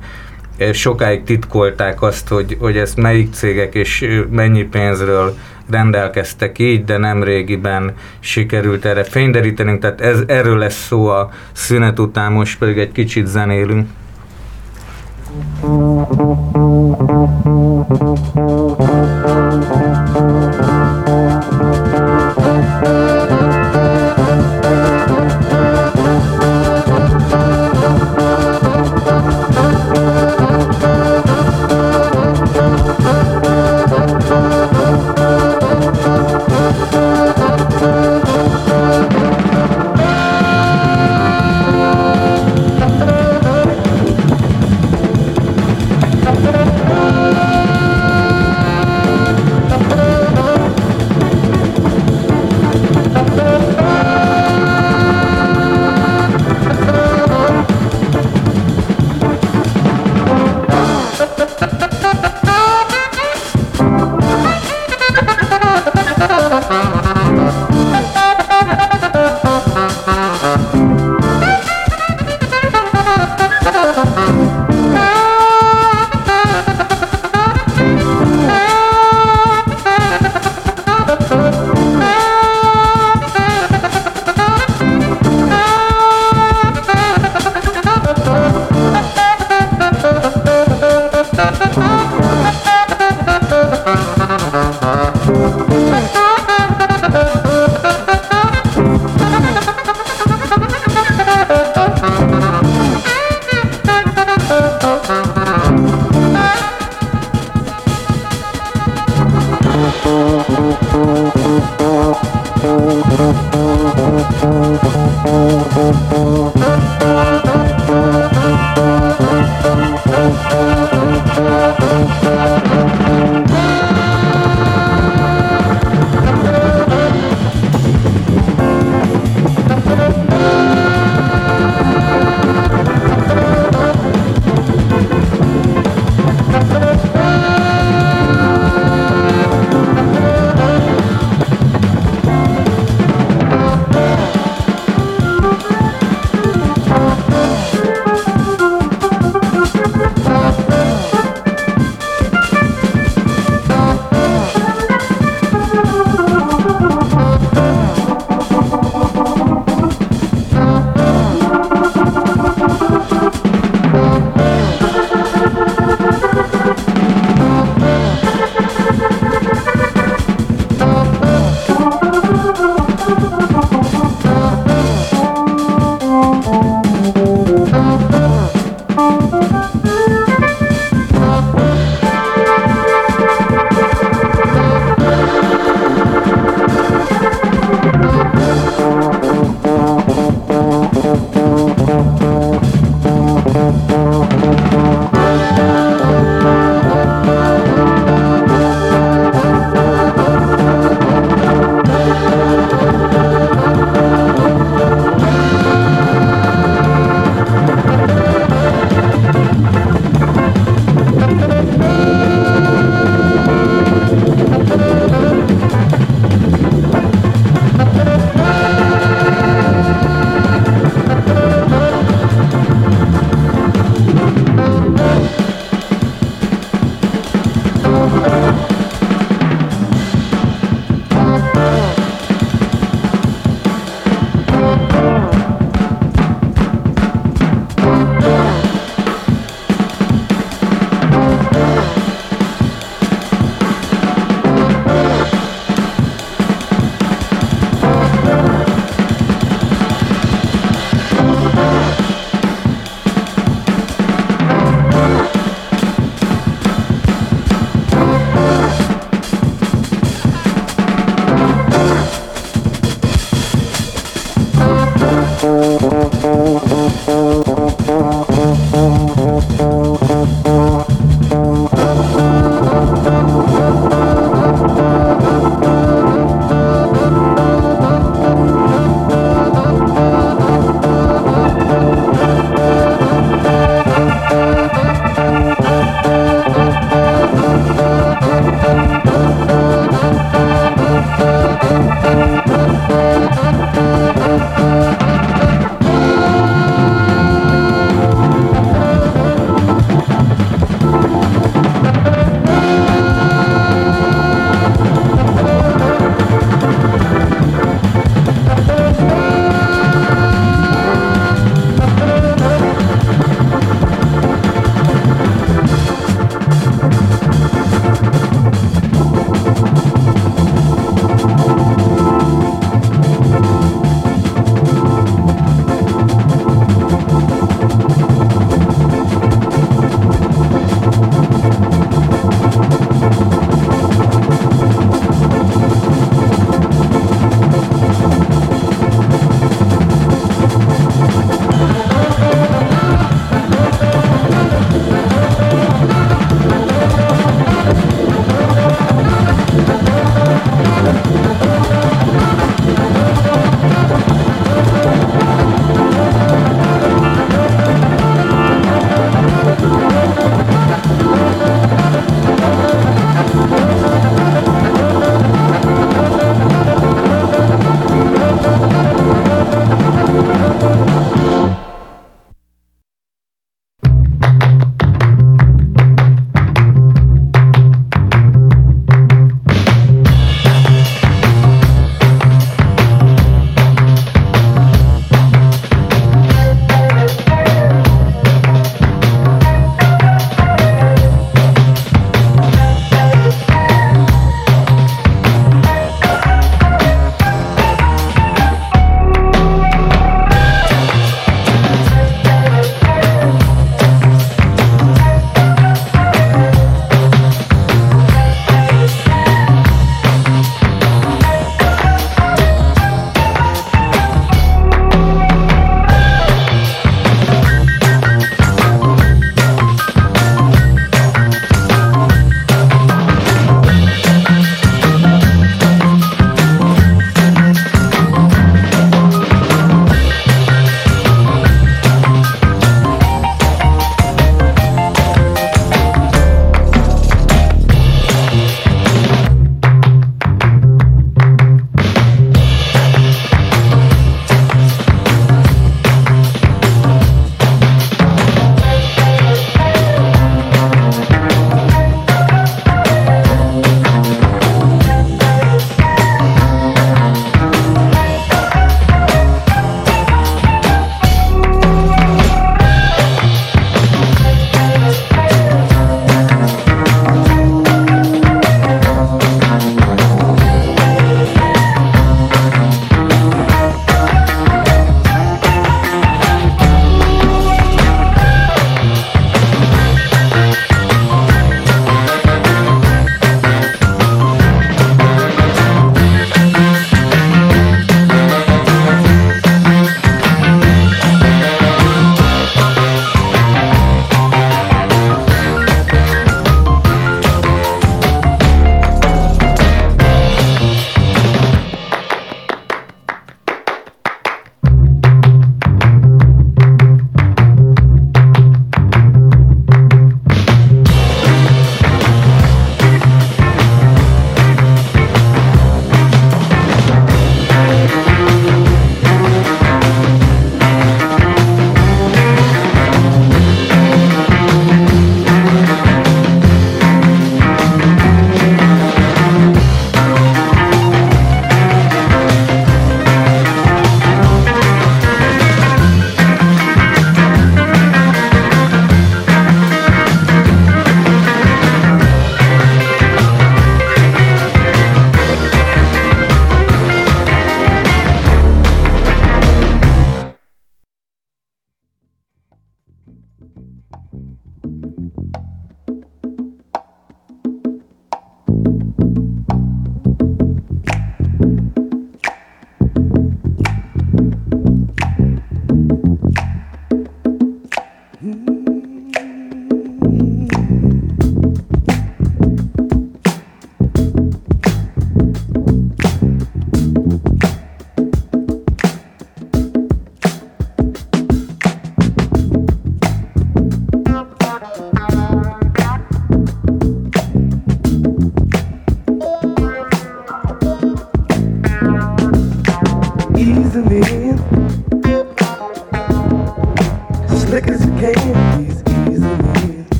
sokáig titkolták azt, hogy, hogy ezt melyik cégek és mennyi pénzről rendelkeztek így, de nem régiben sikerült erre fényderítenünk, tehát ez, erről lesz szó a szünet után, most pedig egy kicsit zenélünk. Thank you.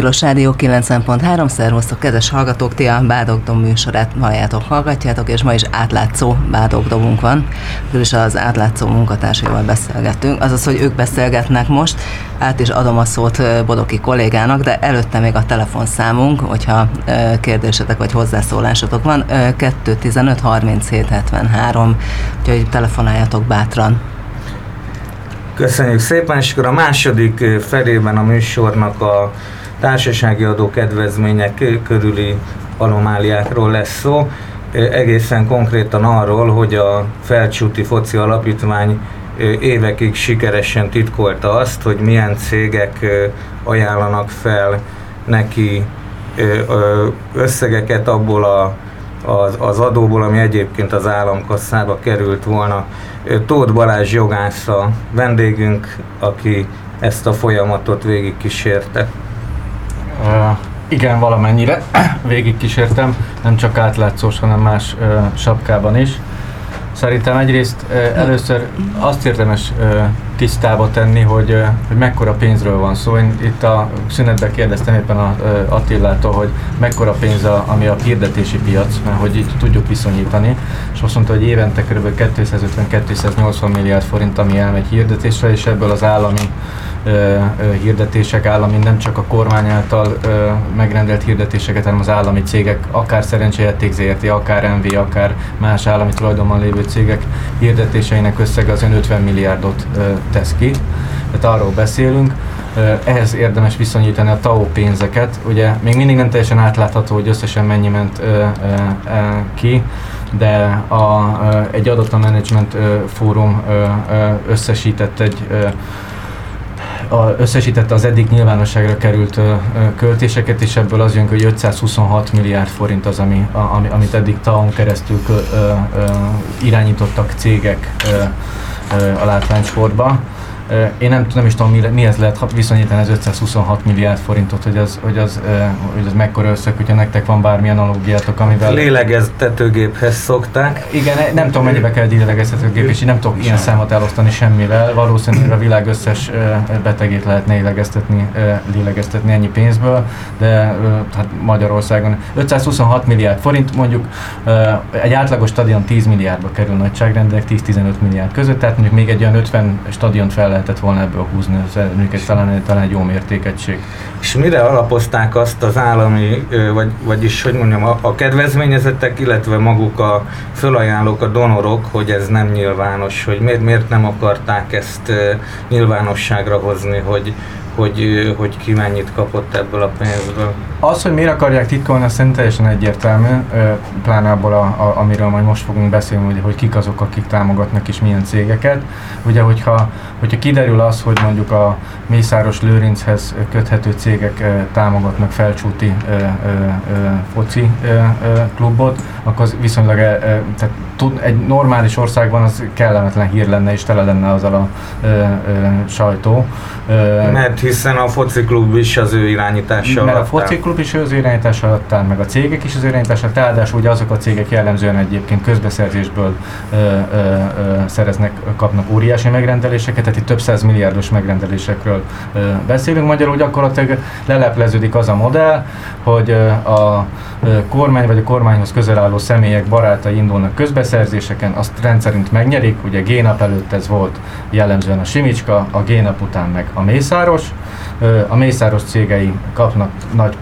Tilos Rádió 90.3, szervusztok, kedves hallgatók, ti a Bádogdom műsorát halljátok, hallgatjátok, és ma is átlátszó Bádogdomunk van. Végül is az átlátszó munkatársaival beszélgettünk, azaz, hogy ők beszélgetnek most, át is adom a szót Bodoki kollégának, de előtte még a telefonszámunk, hogyha kérdésetek vagy hozzászólásotok van, ö, 215 37 73, úgyhogy telefonáljatok bátran. Köszönjük szépen, és akkor a második felében a műsornak a társasági adó kedvezmények körüli anomáliákról lesz szó. Egészen konkrétan arról, hogy a Felcsúti Foci Alapítvány évekig sikeresen titkolta azt, hogy milyen cégek ajánlanak fel neki összegeket abból a az, az adóból, ami egyébként az államkasszába került volna. Tóth Balázs jogász a vendégünk, aki ezt a folyamatot végigkísérte. Uh, igen, valamennyire (clears throat) végigkísértem, nem csak átlátszós, hanem más uh, sapkában is. Szerintem egyrészt uh, először azt érdemes uh, tisztába tenni, hogy, uh, hogy mekkora pénzről van szó. Én itt a szünetben kérdeztem éppen a uh, Attilától, hogy mekkora pénz, a, ami a hirdetési piac, mert hogy így tudjuk viszonyítani. És azt mondta, hogy évente kb. 250-280 milliárd forint, ami elmegy hirdetésre, és ebből az állami hirdetések, állami, nem csak a kormány által megrendelt hirdetéseket, hanem az állami cégek, akár szerencsejáték ZRT, akár MV, akár más állami tulajdonban lévő cégek hirdetéseinek összege az ön 50 milliárdot tesz ki. Tehát arról beszélünk. Ehhez érdemes viszonyítani a TAO pénzeket. Ugye még mindig nem teljesen átlátható, hogy összesen mennyi ment ö, ki, de a, egy adott a ö, fórum összesített egy a, összesítette az eddig nyilvánosságra került ö, költéseket, és ebből az jön, hogy 526 milliárd forint az, ami, ami, amit eddig TAON keresztül irányítottak cégek ö, a látványsportba. Én nem, nem is tudom, mi, mihez lehet viszonyítani az 526 milliárd forintot, hogy az, hogy az, hogy az mekkora összeg, hogyha nektek van bármi analógiátok, amivel... Lélegeztetőgéphez szokták. Igen, nem tudom mennyibe kell egy lélegeztetőgép, és így nem tudok ilyen számot elosztani semmivel. Valószínűleg a világ összes betegét lehetne lélegeztetni, lélegeztetni ennyi pénzből, de hát Magyarországon 526 milliárd forint, mondjuk egy átlagos stadion 10 milliárdba kerül nagyságrendileg, 10-15 milliárd között, tehát mondjuk még egy olyan 50 stadiont fel lehetett volna ebből húzni, ez talán, talán egy jó mértékegység. És mire alapozták azt az állami, vagy, vagyis hogy mondjam, a, a kedvezményezettek, illetve maguk a fölajánlók, a donorok, hogy ez nem nyilvános, hogy miért, miért nem akarták ezt nyilvánosságra hozni, hogy, hogy, hogy ki mennyit kapott ebből a pénzből. Az, hogy miért akarják titkolni, az szerintem teljesen egyértelmű, pláne abból, a, a, amiről majd most fogunk beszélni, hogy, hogy kik azok, akik támogatnak és milyen cégeket. Ugye, hogyha, hogyha kiderül az, hogy mondjuk a Mészáros Lőrinchez köthető cégek támogatnak felcsúti ö, ö, ö, foci ö, ö, klubot, akkor az viszonylag ö, tehát tud, egy normális országban az kellemetlen hír lenne, és tele lenne azzal a ö, ö, sajtó. Ö, mert hiszen a fociklub is az ő irányítása alatt Mert a fociklub is az ő irányítása alatt áll, meg a cégek is az ő irányítása alatt, ráadásul ugye azok a cégek jellemzően egyébként közbeszerzésből ö, ö, ö, szereznek, kapnak óriási megrendeléseket, tehát itt több száz milliárdos megrendelésekről ö, beszélünk. Magyarul gyakorlatilag lelepleződik az a modell, hogy ö, a ö, kormány vagy a kormányhoz közel álló személyek barátai indulnak közbeszerzéseken, azt rendszerint megnyerik, ugye Génap előtt ez volt jellemzően a Simicska, a Génap után meg a Mészáros, a Mészáros cégei kapnak nagy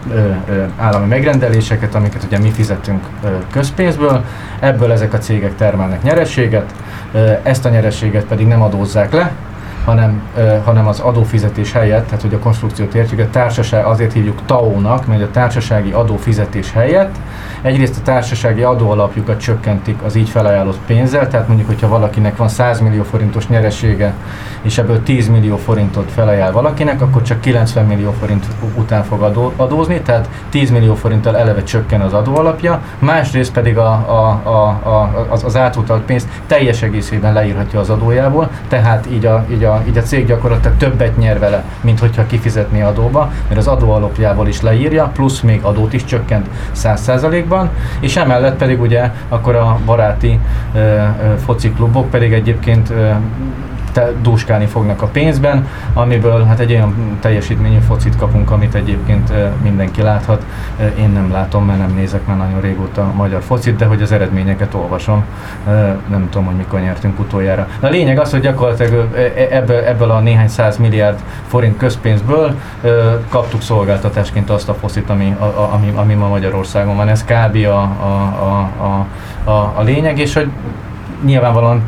állami megrendeléseket, amiket ugye mi fizetünk közpénzből, ebből ezek a cégek termelnek nyerességet, ezt a nyerességet pedig nem adózzák le, hanem, hanem az adófizetés helyett, tehát hogy a konstrukciót értjük, a társaság azért hívjuk TAO-nak, mert a társasági adófizetés helyett egyrészt a társasági adóalapjukat csökkentik az így felajánlott pénzzel, tehát mondjuk, hogyha valakinek van 100 millió forintos nyeresége, és ebből 10 millió forintot felajánl valakinek, akkor csak 90 millió forint után fog adó, adózni, tehát 10 millió forinttal eleve csökken az adóalapja, másrészt pedig a, a, a, a, az, az átutalt pénzt teljes egészében leírhatja az adójából, tehát így a, így a, így a cég gyakorlatilag többet nyer vele, mint hogyha kifizetné adóba, mert az adóalapjából is leírja, plusz még adót is csökkent 100%-ban, és emellett pedig ugye akkor a baráti ö, ö, foci klubok pedig egyébként ö, te, dúskálni fognak a pénzben, amiből hát egy olyan teljesítményű focit kapunk, amit egyébként mindenki láthat. Én nem látom, mert nem nézek már nagyon régóta a magyar focit, de hogy az eredményeket olvasom. Nem tudom, hogy mikor nyertünk utoljára. De a lényeg az, hogy gyakorlatilag ebből, ebből a néhány száz milliárd forint közpénzből kaptuk szolgáltatásként azt a focit, ami, a, ami, ami ma Magyarországon van. Ez kb. a, a, a, a, a lényeg, és hogy nyilvánvalóan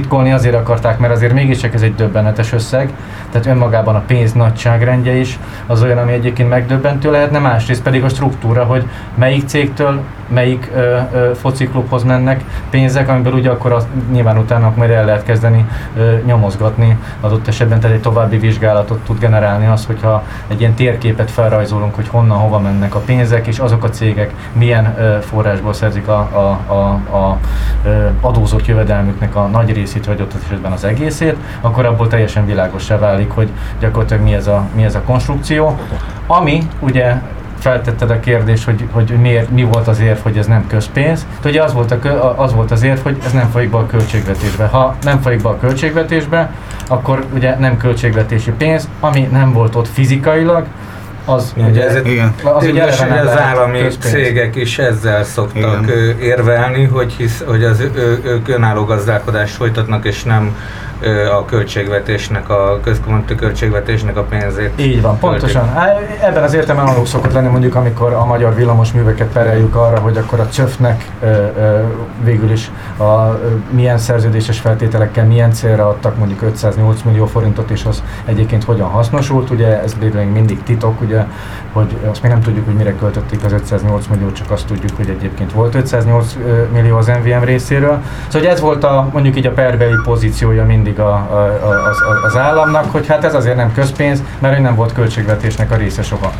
titkolni azért akarták, mert azért mégiscsak ez egy döbbenetes összeg, tehát önmagában a pénz nagyságrendje is az olyan, ami egyébként megdöbbentő lehetne, másrészt pedig a struktúra, hogy melyik cégtől melyik ö, ö, fociklubhoz mennek pénzek, amiből ugye akkor az, nyilván utána majd el lehet kezdeni ö, nyomozgatni adott esetben, tehát egy további vizsgálatot tud generálni az, hogyha egy ilyen térképet felrajzolunk, hogy honnan, hova mennek a pénzek, és azok a cégek milyen ö, forrásból szerzik a, a, a, a ö, adózott jövedelmüknek a nagy részét, vagy ott esetben az egészét, akkor abból teljesen világosá válik, hogy gyakorlatilag mi ez a, mi ez a konstrukció. Ami ugye feltetted a kérdést, hogy, hogy miért, mi volt az érv, hogy ez nem közpénz. Ugye az volt, a, az volt az érv, hogy ez nem folyik be a költségvetésbe. Ha nem folyik be a költségvetésbe, akkor ugye nem költségvetési pénz, ami nem volt ott fizikailag, az ugye, ugye ez, igen. az ugye az, az állami közpénz. cégek is ezzel szoktak igen. érvelni, hogy, hisz, hogy az ők önálló gazdálkodást folytatnak, és nem a költségvetésnek, a központi költségvetésnek a pénzét. Így van, pontosan. Ebben az értelemben analóg szokott lenni mondjuk, amikor a magyar villamos műveket pereljük arra, hogy akkor a csöfnek végül is a, milyen szerződéses feltételekkel, milyen célra adtak mondjuk 508 millió forintot, és az egyébként hogyan hasznosult. Ugye ez még mindig titok, ugye, hogy azt még nem tudjuk, hogy mire költötték az 508 millió, csak azt tudjuk, hogy egyébként volt 508 millió az MVM részéről. Szóval ez volt a, mondjuk így a perbeli pozíciója mindig mindig a, a, a, az, az államnak, hogy hát ez azért nem közpénz, mert ő nem volt költségvetésnek a része soha.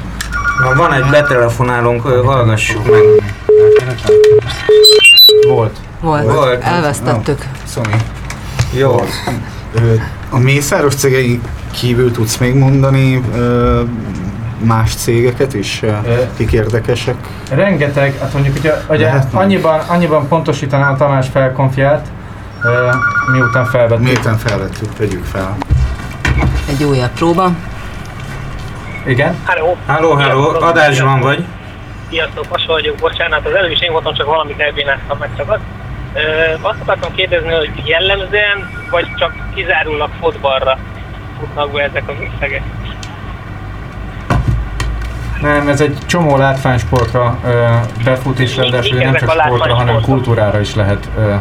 Na, van egy betelefonálunk, hallgassuk meg. Volt. Volt. Volt. Elvesztettük. No. Szomi. Jó. A Mészáros cégei kívül tudsz még mondani más cégeket is, kik érdekesek? Rengeteg, hát mondjuk ugye, ugye annyiban, annyiban pontosítaná Tamás felkonfját, miután felvettük. Miután felvettük, tegyük fel. Egy újabb próba. Igen? Halló. Halló, halló, adásban vagy. Sziasztok, Pasa vagyok, bocsánat, az előbb is én voltam, csak valamit elbénáztam megszakadt. Azt akartam kérdezni, hogy jellemzően, vagy csak kizárólag fotbalra futnak be ezek az összegek? Nem, ez egy csomó látványsportra ö, befut, és ráadásul nem csak sportra, hanem kultúrára is lehet ö, ö, ö,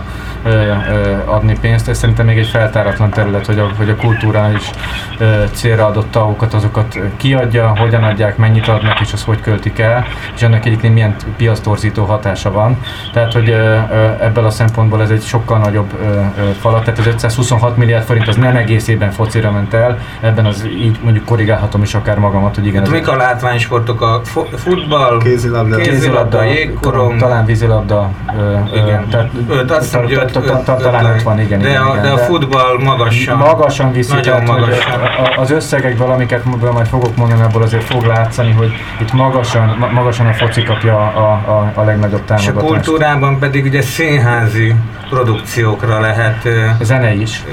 adni pénzt. Ez szerintem még egy feltáratlan terület, hogy a, hogy a kultúra is ö, célra adott tagokat, azokat kiadja, hogyan adják, mennyit adnak, és az hogy költik el, és ennek egyébként milyen piasztorzító hatása van. Tehát, hogy ö, ö, ebből a szempontból ez egy sokkal nagyobb ö, ö, falat, tehát az 526 milliárd forint az nem egészében focira ment el, ebben az így mondjuk korrigálhatom is akár magamat, hogy igen. Hát mik a látványsportok a futball, Kézilabda. kézilabda, jégkorong, Talán vízilabda, ö, igen. Tehát, öt, azt talán öt- öt van, igen. de igen, a- igen, de a futball magasan- Magasan viszi, nagyon magasan. Az összegekből, amiket majd fogok mondani, abból azért fog látszani, hogy itt magasan, ma- magasan a foci kapja a, a, a legnagyobb És a támogatást. kultúrában pedig ugye színházi produkciókra lehet... Zene is.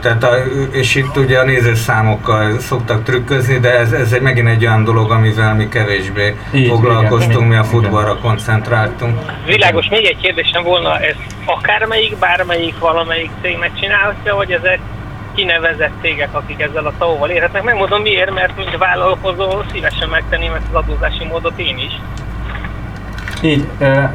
Tehát a, és itt ugye a nézőszámokkal szoktak trükközni, de ez, ez egy, megint egy olyan dolog, amivel mi kevésbé Így, foglalkoztunk, igen, mi a igen. futballra koncentráltunk. Világos, még egy kérdésem volna, ez akármelyik, bármelyik, valamelyik cégnek csinálhatja, vagy ezek kinevezett cégek, akik ezzel a tauval érhetnek. Megmondom miért, mert mint vállalkozó szívesen megtenném ezt az adózási módot én is. Így,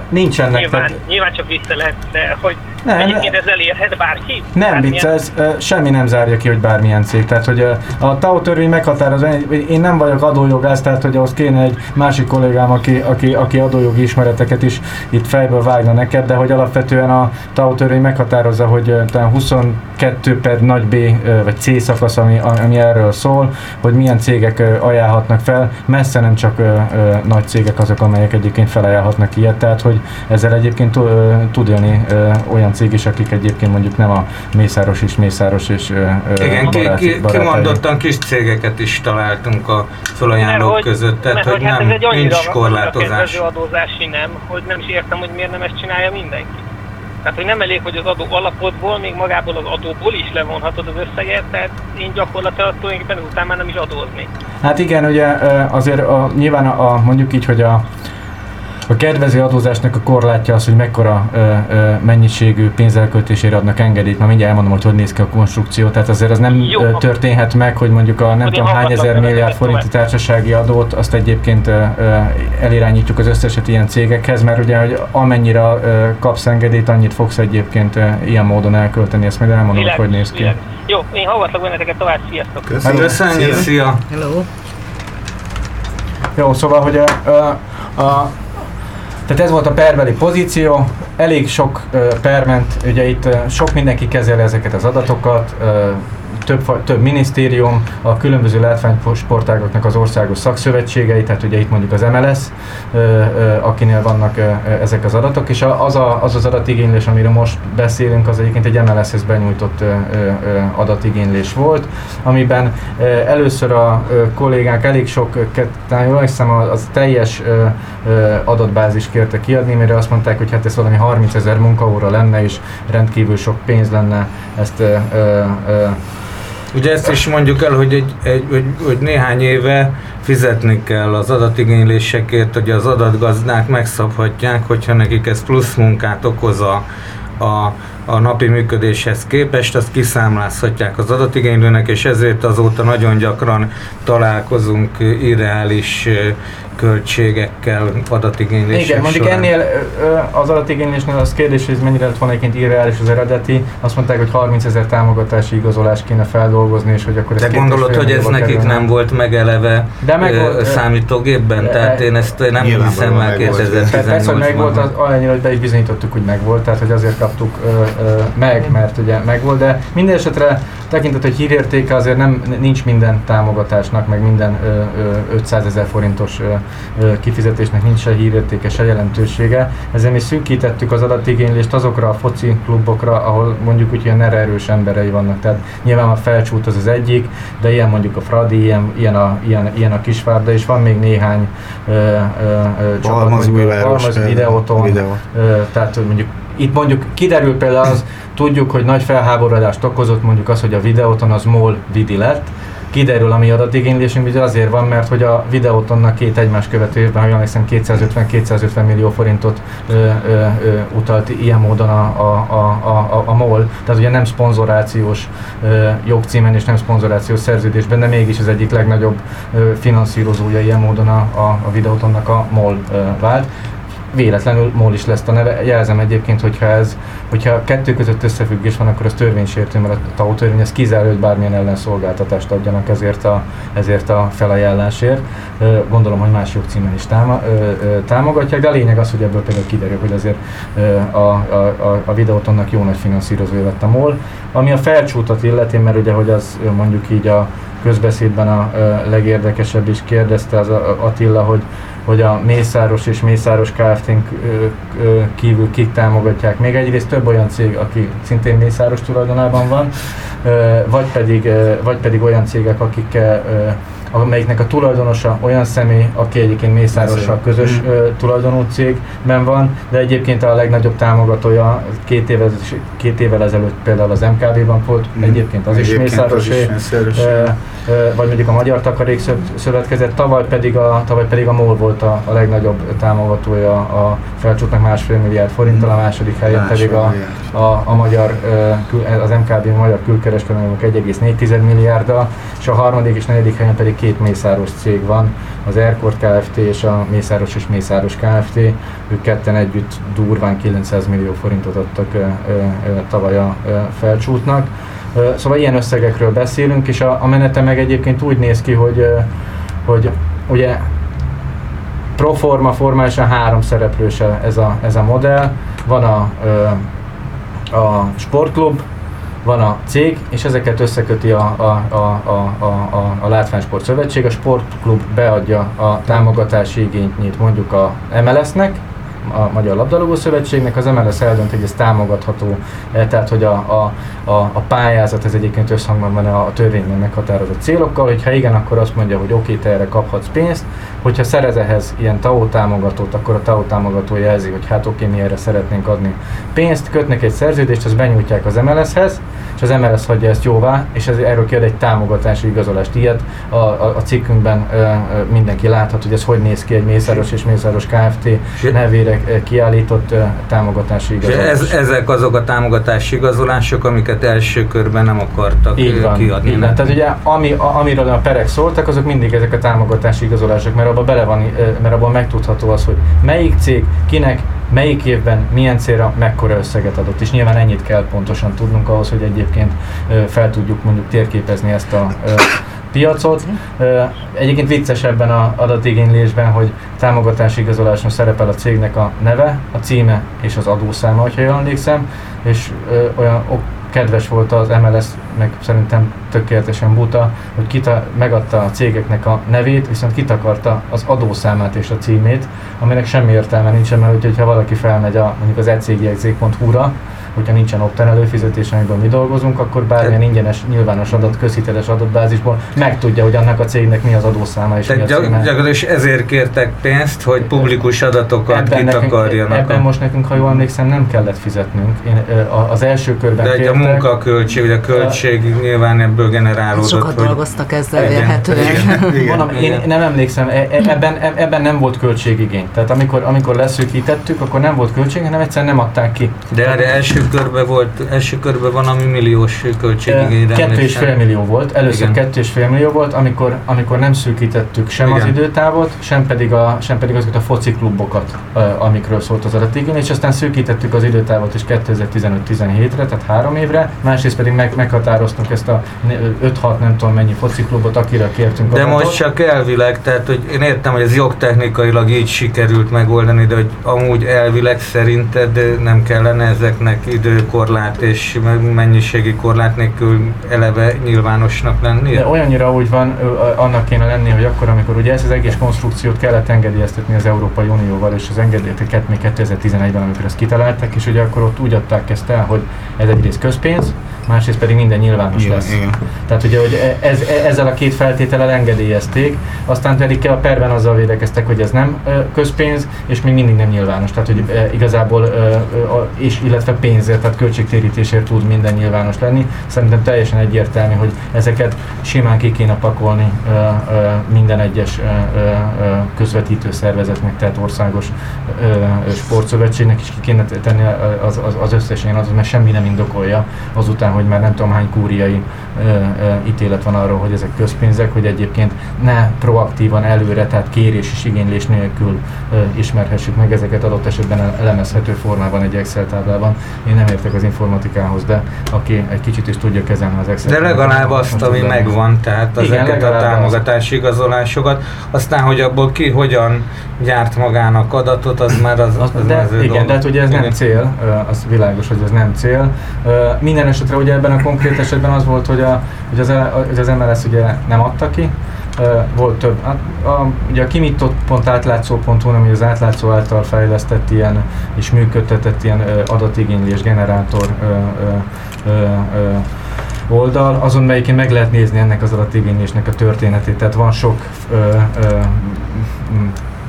nincsenek. Nyilván, tehát- nyilván csak vicce lehet, de hogy Nem, egyébként ez elérhet bárki? Nem Bármilyen- vicces, ö, semmi nem zárja ki, hogy bármilyen cég. Tehát, hogy a TAO törvény meghatározza, én nem vagyok adójogász, tehát, hogy ahhoz kéne egy másik kollégám, aki, aki, aki adójogi ismereteket is itt fejből vágna neked, de hogy alapvetően a TAO törvény meghatározza, hogy talán 22 per nagy B vagy C szakasz, ami, ami erről szól, hogy milyen cégek ajánlhatnak fel. Messze nem csak nagy cégek azok, amelyek egyébként felajánlhatnak ilyet, tehát, hogy ezzel egyébként tud élni olyan cég is, akik egyébként mondjuk nem a Mészáros és Mészáros és Igen, ki, baráti- ki, barátai. kimondottan kis cégeket is találtunk a felajánlók hogy- között, tehát mert hogy hát nem, ez egy nincs korlátozás. adózási nem, hogy nem is értem, hogy miért nem ezt csinálja mindenki. Tehát, hogy nem elég, hogy az adó alapodból, még magából az adóból is levonhatod az összeget, tehát én gyakorlatilag tulajdonképpen után már nem is adózni. Hát igen, ugye azért a, nyilván a, a, mondjuk így, hogy a a kedvező adózásnak a korlátja az, hogy mekkora ö, ö, mennyiségű pénzelköltésére adnak engedélyt. Már mindjárt elmondom, hogy hogy néz ki a konstrukció. Tehát azért az nem Jó. ö, történhet meg, hogy mondjuk a nem tudom hány ezer milliárd forinti társasági adót, azt egyébként ö, ö, elirányítjuk az összeset ilyen cégekhez, mert ugye, hogy amennyire ö, kapsz engedélyt, annyit fogsz egyébként ö, ilyen módon elkölteni. Ezt majd elmondom, hogy hogy néz ki. világos. Jó, én hallgatlak benneteket tovább, sziasztok! Köszönjük, szia! Hello! Jó, szóval, hogy a, a, a tehát ez volt a perbeli pozíció, elég sok per ment, ugye itt sok mindenki kezeli ezeket az adatokat, több, több minisztérium, a különböző látványsportágoknak az országos szakszövetségei, tehát ugye itt mondjuk az MLS, akinél vannak ezek az adatok, és az, a, az az adatigénylés, amiről most beszélünk, az egyébként egy MLS-hez benyújtott adatigénylés volt, amiben először a kollégák elég sok, talán jól hiszem, az, teljes adatbázis kérte kiadni, mire azt mondták, hogy hát ez valami 30 ezer munkaóra lenne, és rendkívül sok pénz lenne ezt ö, ö, Ugye ezt is mondjuk el, hogy, egy, egy, hogy, hogy néhány éve fizetni kell az adatigénylésekért, hogy az adatgazdák megszabhatják, hogyha nekik ez plusz munkát okoz a, a, a napi működéshez képest, azt kiszámlázhatják az adatigénylőnek, és ezért azóta nagyon gyakran találkozunk irreális költségekkel adatigénylések Igen, mondjuk során. ennél az adatigénylésnél az kérdés, hogy ez mennyire lett volna egyébként irreális az eredeti. Azt mondták, hogy 30 ezer támogatási igazolás kéne feldolgozni, és hogy akkor ez De gondolod, hogy ez nekik kerülne. nem volt megeleve De meg volt, ö, számítógépben? de- Tehát én ezt nem hiszem el meg volt. Tehát persze, hogy megvolt, az 2018-ban. annyira, hogy be is bizonyítottuk, hogy megvolt, tehát hogy azért kaptuk ö, ö, meg, mert ugye megvolt, de minden esetre tekintet, hogy hírértéke azért nem, nincs minden támogatásnak, meg minden ö, ö, 500 ezer forintos ö, kifizetésnek nincs se hírértéke, se jelentősége. Ezért mi szűkítettük az adatigénylést azokra a foci klubokra, ahol mondjuk úgy ilyen erős emberei vannak. Tehát nyilván a felcsút az az egyik, de ilyen mondjuk a Fradi, ilyen, ilyen, a, ilyen, ilyen a Kisvárda, és van még néhány ö, csapat, Balmaz, videóton, Videó. Ö, tehát mondjuk itt mondjuk kiderül például az, tudjuk, hogy nagy felháborodást okozott mondjuk az, hogy a videóton az MOL vidi lett, kiderül a mi adatigénylésünk, ugye azért van, mert hogy a videótonnak két egymás követő évben, ha jól emlékszem, 250-250 millió forintot ö, ö, ö, utalt ilyen módon a, a, a, a, a MOL, tehát ugye nem szponzorációs ö, jogcímen és nem szponzorációs szerződésben, de mégis az egyik legnagyobb ö, finanszírozója ilyen módon a, a, a videótonnak a MOL ö, vált véletlenül MOL is lesz a neve. Jelzem egyébként, hogyha ez, hogyha kettő között összefüggés van, akkor az törvénysértő, mert a TAO törvény ez kizárja, hogy bármilyen ellenszolgáltatást adjanak ezért a, ezért a felajánlásért. Gondolom, hogy más jogcímen is táma, támogatják, de a lényeg az, hogy ebből például kiderül, hogy azért a, a, a, a videótonnak jó nagy finanszírozója lett a MOL. Ami a felcsútat illeti, mert ugye, hogy az mondjuk így a közbeszédben a legérdekesebb is kérdezte az Attila, hogy hogy a Mészáros és Mészáros kft kívül kik támogatják. Még egyrészt több olyan cég, aki szintén Mészáros tulajdonában van, vagy pedig, vagy pedig olyan cégek, akik amelyiknek a tulajdonosa olyan személy, aki egyébként Mészárossal közös mm. tulajdonú cégben van, de egyébként a legnagyobb támogatója két évvel, két évvel ezelőtt például az MKB-ban volt, mm. egyébként az egyébként is Mészárosé, vagy mondjuk a Magyar Takarék Szövetkezet, tavaly pedig a, tavaly pedig a MOL volt a, a legnagyobb támogatója a felcsútnak másfél milliárd forinttal, a második helyen pedig a, a, a magyar, az MKB a magyar külkereskedelmünk 1,4 milliárddal, és a harmadik és negyedik helyen pedig két mészáros cég van, az Airport Kft. és a Mészáros és Mészáros Kft. Ők ketten együtt durván 900 millió forintot adtak tavaly a felcsútnak. Szóval ilyen összegekről beszélünk, és a, a menete meg egyébként úgy néz ki, hogy, hogy ugye proforma formálisan három szereplős ez a, ez a modell. Van a, a sportklub, van a cég, és ezeket összeköti a, a, a, a, a, a Látványsport Szövetség. A sportklub beadja a támogatási igényét mondjuk a MLS-nek, a Magyar Labdarúgó Szövetségnek, az MLS eldönt, hogy ez támogatható, eh, tehát hogy a, a, a, a pályázat ez egyébként összhangban van a, a törvényben meghatározott célokkal, hogyha igen, akkor azt mondja, hogy oké, te erre kaphatsz pénzt, hogyha szerez ehhez ilyen TAO támogatót, akkor a TAO támogató jelzi, hogy hát oké, mi erre szeretnénk adni pénzt, kötnek egy szerződést, azt benyújtják az MLS-hez, és az MLS hagyja ezt jóvá, és ez, erről kiad egy támogatási igazolást. Ilyet a, a, a cikkünkben ö, ö, mindenki láthat, hogy ez hogy néz ki egy Mészáros és Mészáros Kft. nevére kiállított ö, támogatási igazolás. Ez, ezek azok a támogatási igazolások, amiket első körben nem akartak így van, kiadni. Így van. Tehát ugye ami, a, amiről a perek szóltak, azok mindig ezek a támogatási igazolások, mert abban bele van, mert abban megtudható az, hogy melyik cég, kinek, melyik évben, milyen célra, mekkora összeget adott. És nyilván ennyit kell pontosan tudnunk ahhoz, hogy egyébként fel tudjuk mondjuk térképezni ezt a piacot. Egyébként vicces ebben az adatigénylésben, hogy támogatási igazoláson szerepel a cégnek a neve, a címe és az adószáma, hogyha jól emlékszem, és olyan kedves volt az MLS, meg szerintem tökéletesen buta, hogy kita, megadta a cégeknek a nevét, viszont kitakarta az adószámát és a címét, aminek semmi értelme nincsen, mert hogyha valaki felmegy a, mondjuk az ecégjegyzék.hu-ra, hogyha nincsen opten előfizetés, amiből mi dolgozunk, akkor bármilyen ingyenes, nyilvános adat, közhiteles adatbázisból megtudja, hogy annak a cégnek mi az adószáma és Tehát mi a címe. gyakorlatilag ezért kértek pénzt, hogy publikus adatokat Ebben, kitakarjanak. nekünk, ebben most nekünk, ha jól emlékszem, nem kellett fizetnünk. Én, a- az első körben De egy a munkaköltség, vagy a költség nyilván ebből generálódott. Sokat hogy- dolgoztak ezzel Igen. vélhetően. (laughs) Ami- én nem emlékszem, e- e- ebben, e- ebben nem volt költségigény. Tehát amikor, amikor leszűkítettük, akkor nem volt költség, hanem egyszerűen nem adták ki. De, de első körben volt, első körben van, ami milliós költségigényre Kettő és fél millió volt, először Igen. kettő és fél millió volt, amikor, amikor nem szűkítettük sem az Igen. időtávot, sem pedig, a, sem pedig azokat a foci klubokat, amikről szólt az adatigény, és aztán szűkítettük az időtávot is 2015-17-re, tehát három évre, másrészt pedig meg, meghatároztunk ezt a 5-6 nem tudom mennyi foci klubot, akire kértünk De adatot. most csak elvileg, tehát hogy én értem, hogy ez jogtechnikailag így sikerült megoldani, de hogy amúgy elvileg szerinted nem kellene ezeknek időkorlát és mennyiségi korlát nélkül eleve nyilvánosnak lennie? De olyannyira úgy van, annak kéne lenni, hogy akkor, amikor ugye ezt az egész konstrukciót kellett engedélyeztetni az Európai Unióval, és az engedélyeket még 2011-ben, amikor ezt kitalálták, és ugye akkor ott úgy adták ezt el, hogy ez egyrészt közpénz, másrészt pedig minden nyilvános Igen, lesz. igen. Tehát ugye, hogy e- ez, e- ezzel a két feltétellel engedélyezték, aztán pedig a perben azzal védekeztek, hogy ez nem közpénz, és még mindig nem nyilvános. Tehát, hogy ö, igazából, és illetve pénz pénzért, tehát költségtérítésért tud minden nyilvános lenni. Szerintem teljesen egyértelmű, hogy ezeket simán ki kéne pakolni minden egyes közvetítő szervezetnek, tehát országos sportszövetségnek is ki kéne tenni az, az, az összes ilyen az, mert semmi nem indokolja azután, hogy már nem tudom hány kúriai ítélet van arról, hogy ezek közpénzek, hogy egyébként ne proaktívan előre, tehát kérés és igénylés nélkül ismerhessük meg ezeket adott esetben elemezhető formában egy Excel táblában. Én nem értek az informatikához, de aki egy kicsit is tudja kezelni az Excel De legalább azt, ami megvan, tehát ezeket a támogatási igazolásokat, aztán, hogy abból ki hogyan gyárt magának adatot, az már az, az, az de, Igen, dolog. de hát ugye ez nem cél, az világos, hogy ez nem cél. Minden esetre ugye ebben a konkrét esetben az volt, hogy, a, hogy, az, hogy az MLS ugye nem adta ki, volt több. A, hát, a, ugye a kimított pont átlátszó.hu, ami az átlátszó által fejlesztett ilyen és működtetett ilyen adatigénylés generátor ö, ö, ö, ö, oldal, azon melyiken meg lehet nézni ennek az adatigénylésnek a történetét. Tehát van sok ö, ö,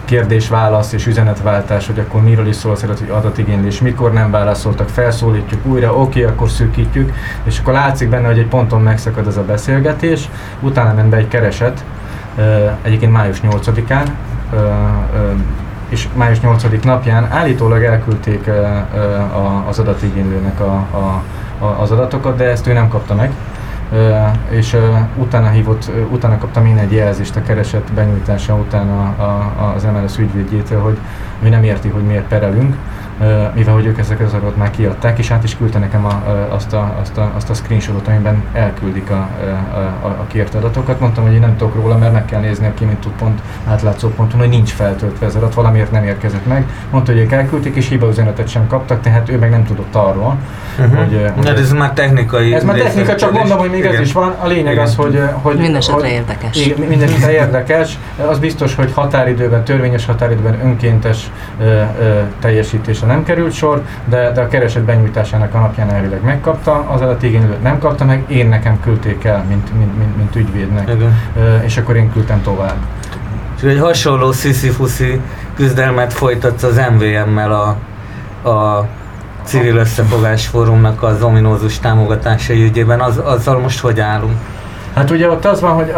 kérdés-válasz és üzenetváltás, hogy akkor miről is szól az adatigénylés, mikor nem válaszoltak, felszólítjuk újra, oké, akkor szűkítjük, és akkor látszik benne, hogy egy ponton megszakad ez a beszélgetés, utána ment be egy kereset, egyébként május 8-án, és május 8 napján állítólag elküldték az adatigénylőnek a, a, az adatokat, de ezt ő nem kapta meg és utána hívott, utána kaptam én egy jelzést a kereset benyújtása után a, a, az MLS ügyvédjétől, hogy ő nem érti, hogy miért perelünk, mivel hogy ők ezeket az adatot már kiadták, és át is küldte nekem a, azt, a, azt, a, azt a screenshotot, amiben elküldik a, a, a kért adatokat. Mondtam, hogy én nem tudok róla, mert meg kell nézni a kimint tud pont átlátszó ponton, hogy nincs feltöltve az adat, valamiért nem érkezett meg. Mondta, hogy ők elküldték, és hibaüzenetet sem kaptak, tehát ő meg nem tudott arról. Uh-huh. Hogy, hogy ez már technikai. Ez már technika, csak mondom, hogy még igen. ez is van. A lényeg igen. az, hogy... hogy Mindenesetre érdekes. Mindenesetre érdekes. Az biztos, hogy határidőben, törvényes határidőben önkéntes ö, ö, teljesítés nem került sor, de, de a kereset benyújtásának a napján elvileg megkapta, az adatigénylő nem kapta meg, én nekem küldték el, mint, mint, mint, mint ügyvédnek, Igen. és akkor én küldtem tovább. És egy hasonló sziszi küzdelmet folytatsz az MVM-mel a, a civil összefogás fórumnak az ominózus támogatásai ügyében, az, azzal most hogy állunk? Hát ugye ott az van, hogy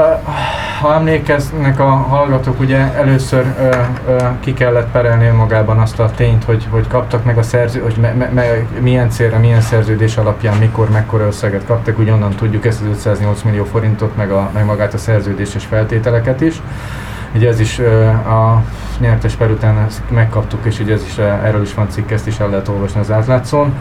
ha emlékeznek a hallgatók, ugye először ö, ö, ki kellett perelni magában azt a tényt, hogy, hogy kaptak meg a szerző, hogy me, me, me, milyen célra, milyen szerződés alapján, mikor, mekkora összeget kaptak, úgy tudjuk ezt az 508 millió forintot, meg, a, meg magát a szerződéses feltételeket is. Ugye ez is a nyertes per után megkaptuk, és ugye ez is, erről is van cikk, ezt is el lehet olvasni az átlátszón.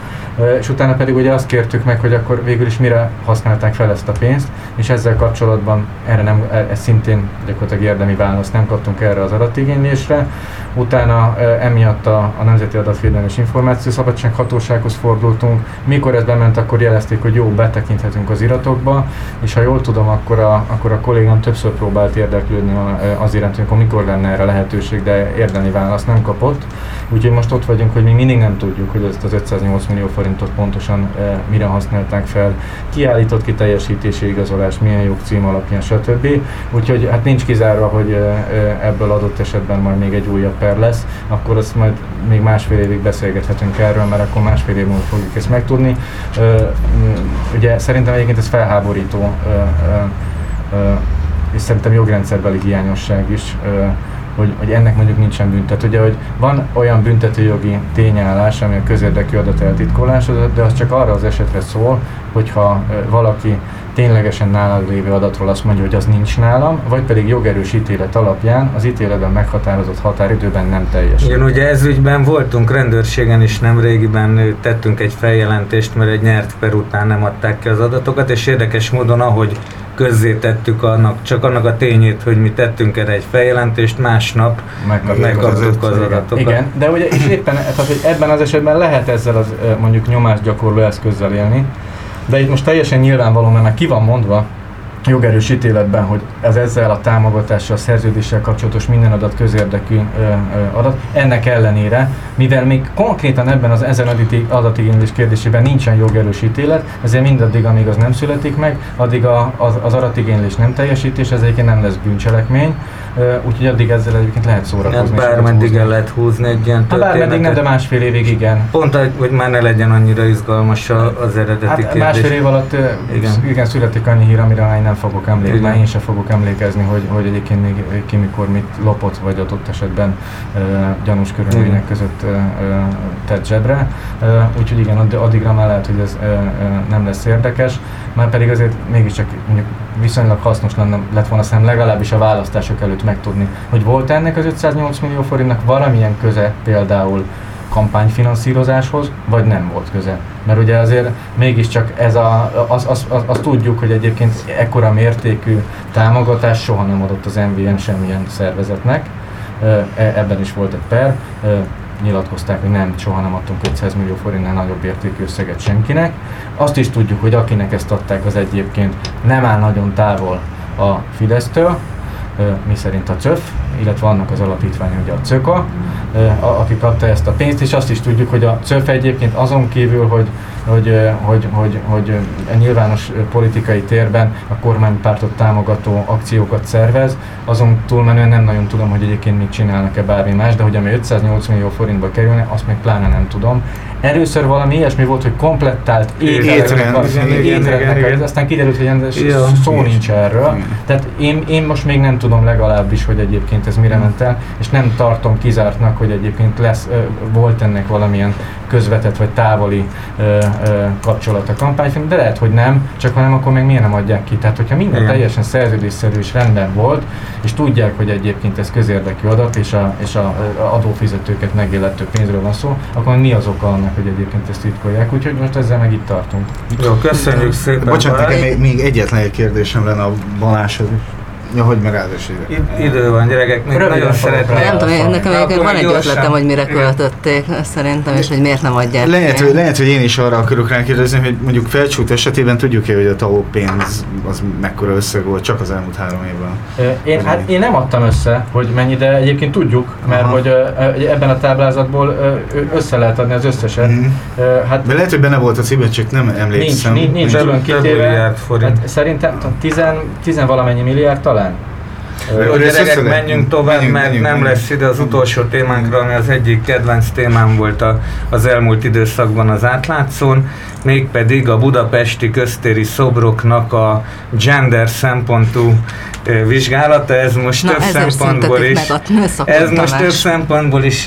És utána pedig ugye azt kértük meg, hogy akkor végül is mire használták fel ezt a pénzt, és ezzel kapcsolatban erre nem, e, ez szintén gyakorlatilag érdemi választ nem kaptunk erre az adatigénylésre. Utána emiatt a, a Nemzeti Adatvédelmi és Információszabadság Hatósághoz fordultunk. Mikor ez bement, akkor jelezték, hogy jó, betekinthetünk az iratokba, és ha jól tudom, akkor a, akkor a kollégám többször próbált érdeklődni az iránt, hogy mikor lenne erre lehetőség, de érdemi választ nem kapott. Úgyhogy most ott vagyunk, hogy még mindig nem tudjuk, hogy ezt az 508 millió forintot pontosan e, mire használták fel, kiállított ki teljesítési igazolás, milyen jogcím alapján, stb. Úgyhogy hát nincs kizárva, hogy e, ebből adott esetben majd még egy újabb per lesz, akkor azt majd még másfél évig beszélgethetünk erről, mert akkor másfél év múlva fogjuk ezt megtudni. E, ugye szerintem egyébként ez felháborító, és szerintem jogrendszerbeli hiányosság is, hogy, hogy ennek mondjuk nincsen büntet. Ugye, hogy van olyan büntetőjogi tényállás, ami a közérdekű adat eltitkolása, de az csak arra az esetre szól, hogyha valaki ténylegesen nálad lévő adatról azt mondja, hogy az nincs nálam, vagy pedig jogerős ítélet alapján az ítéletben meghatározott határidőben nem teljes. Igen, ugye ez ügyben voltunk rendőrségen is nem régiben tettünk egy feljelentést, mert egy nyert per után nem adták ki az adatokat, és érdekes módon, ahogy közzétettük annak, csak annak a tényét, hogy mi tettünk erre egy feljelentést, másnap megkaptuk, megkaptuk az, az adatokat. Igen, de ugye és éppen tehát, hogy ebben az esetben lehet ezzel az mondjuk nyomásgyakorló eszközzel élni, de itt most teljesen nyilvánvaló, mert ki van mondva, jogerős ítéletben, hogy ez ezzel a támogatással, a szerződéssel kapcsolatos minden adat közérdekű adat. Ennek ellenére, mivel még konkrétan ebben az ezen adati, adatigénylés kérdésében nincsen jogerős ítélet, ezért mindaddig, amíg az nem születik meg, addig a, az, az adatigénylés nem teljesítés, ez egyébként nem lesz bűncselekmény, úgyhogy addig ezzel egyébként lehet szórakozni. Hát bármeddig el lehet húzni egy ilyen Hát bármeddig nem, de másfél évig igen. Pont, hogy már ne legyen annyira izgalmas az eredeti hát kérdés. másfél év alatt igen. igen, születik annyi hír, amire én nem fogok emlékezni, már én sem fogok emlékezni, hogy, hogy egyébként még ki mikor mit lopott, vagy adott esetben uh, gyanús körülmények között uh, tett zsebre. Uh, úgyhogy igen, addigra már lehet, hogy ez uh, nem lesz érdekes, már pedig azért mégiscsak mondjuk viszonylag hasznos lenne, lett volna szem legalábbis a választások előtt megtudni, hogy volt ennek az 508 millió forintnak valamilyen köze például kampányfinanszírozáshoz, vagy nem volt köze. Mert ugye azért mégiscsak ez a, az, az, az, az tudjuk, hogy egyébként ekkora mértékű támogatás soha nem adott az MVM semmilyen szervezetnek. E, ebben is volt egy per. Nyilatkozták, hogy nem, soha nem adtunk 500 millió forintnál nagyobb értékű összeget senkinek. Azt is tudjuk, hogy akinek ezt adták, az egyébként nem áll nagyon távol a Fidesztől, mi szerint a CÖF, illetve annak az alapítványa, ugye a CÖKA, aki kapta ezt a pénzt, és azt is tudjuk, hogy a CÖF egyébként azon kívül, hogy hogy, hogy, hogy, hogy a nyilvános politikai térben a kormánypártot támogató akciókat szervez, azon túlmenően nem nagyon tudom, hogy egyébként mit csinálnak-e bármi más, de hogy ami 508 millió forintba kerülne, azt még pláne nem tudom. Először valami ilyesmi volt, hogy komplettált étrendnek, aztán kiderült, hogy ennek ja. szó nincs erről. Tehát én, én most még nem tudom legalábbis, hogy egyébként ez mire ment el, és nem tartom kizártnak, hogy egyébként lesz, volt ennek valamilyen közvetett vagy távoli ö, ö, kapcsolat a kampányfilm, de lehet, hogy nem, csak ha nem, akkor még miért nem adják ki. Tehát, hogyha minden Igen. teljesen szerződésszerű és rendben volt, és tudják, hogy egyébként ez közérdekű adat, és a, és a, a adófizetőket megillető pénzről van szó, akkor mi az oka annak, hogy egyébként ezt titkolják. Úgyhogy most ezzel meg itt tartunk. Jó, köszönjük szépen. Bocsánat, nekem még, még egyetlen egy kérdésem lenne a Balázshoz. Ja, hogy meg ide. Idő van, gyerekek, még Röviden nagyon szeretném. Nem tudom, nekem egyébként van egy ötletem, hogy mire költötték, szerintem, és hogy miért nem adják lehet, hogy, lehet, hogy én is arra akarok rákérdezni, hogy mondjuk felcsút esetében tudjuk-e, hogy a TAO pénz az mekkora összeg volt csak az elmúlt három évben? Én, hát én nem adtam össze, hogy mennyi, de egyébként tudjuk, mert Aha. hogy ebben a táblázatból össze lehet adni az összeset. Mm. Hát, de lehet, hogy benne volt a címben, csak nem emlékszem. Nincs, nincs, nincs külön kitéve. Hát szerintem 10, 10 valamennyi milliárd talán talán? Gyerekek, menjünk tovább, menjünk, mert menjünk, nem menjünk. lesz ide az utolsó témánkra, ami az egyik kedvenc témám volt a, az elmúlt időszakban az átlátszón, mégpedig a budapesti köztéri szobroknak a gender szempontú vizsgálata, ez most Na, több szempontból is, ez most több szempontból is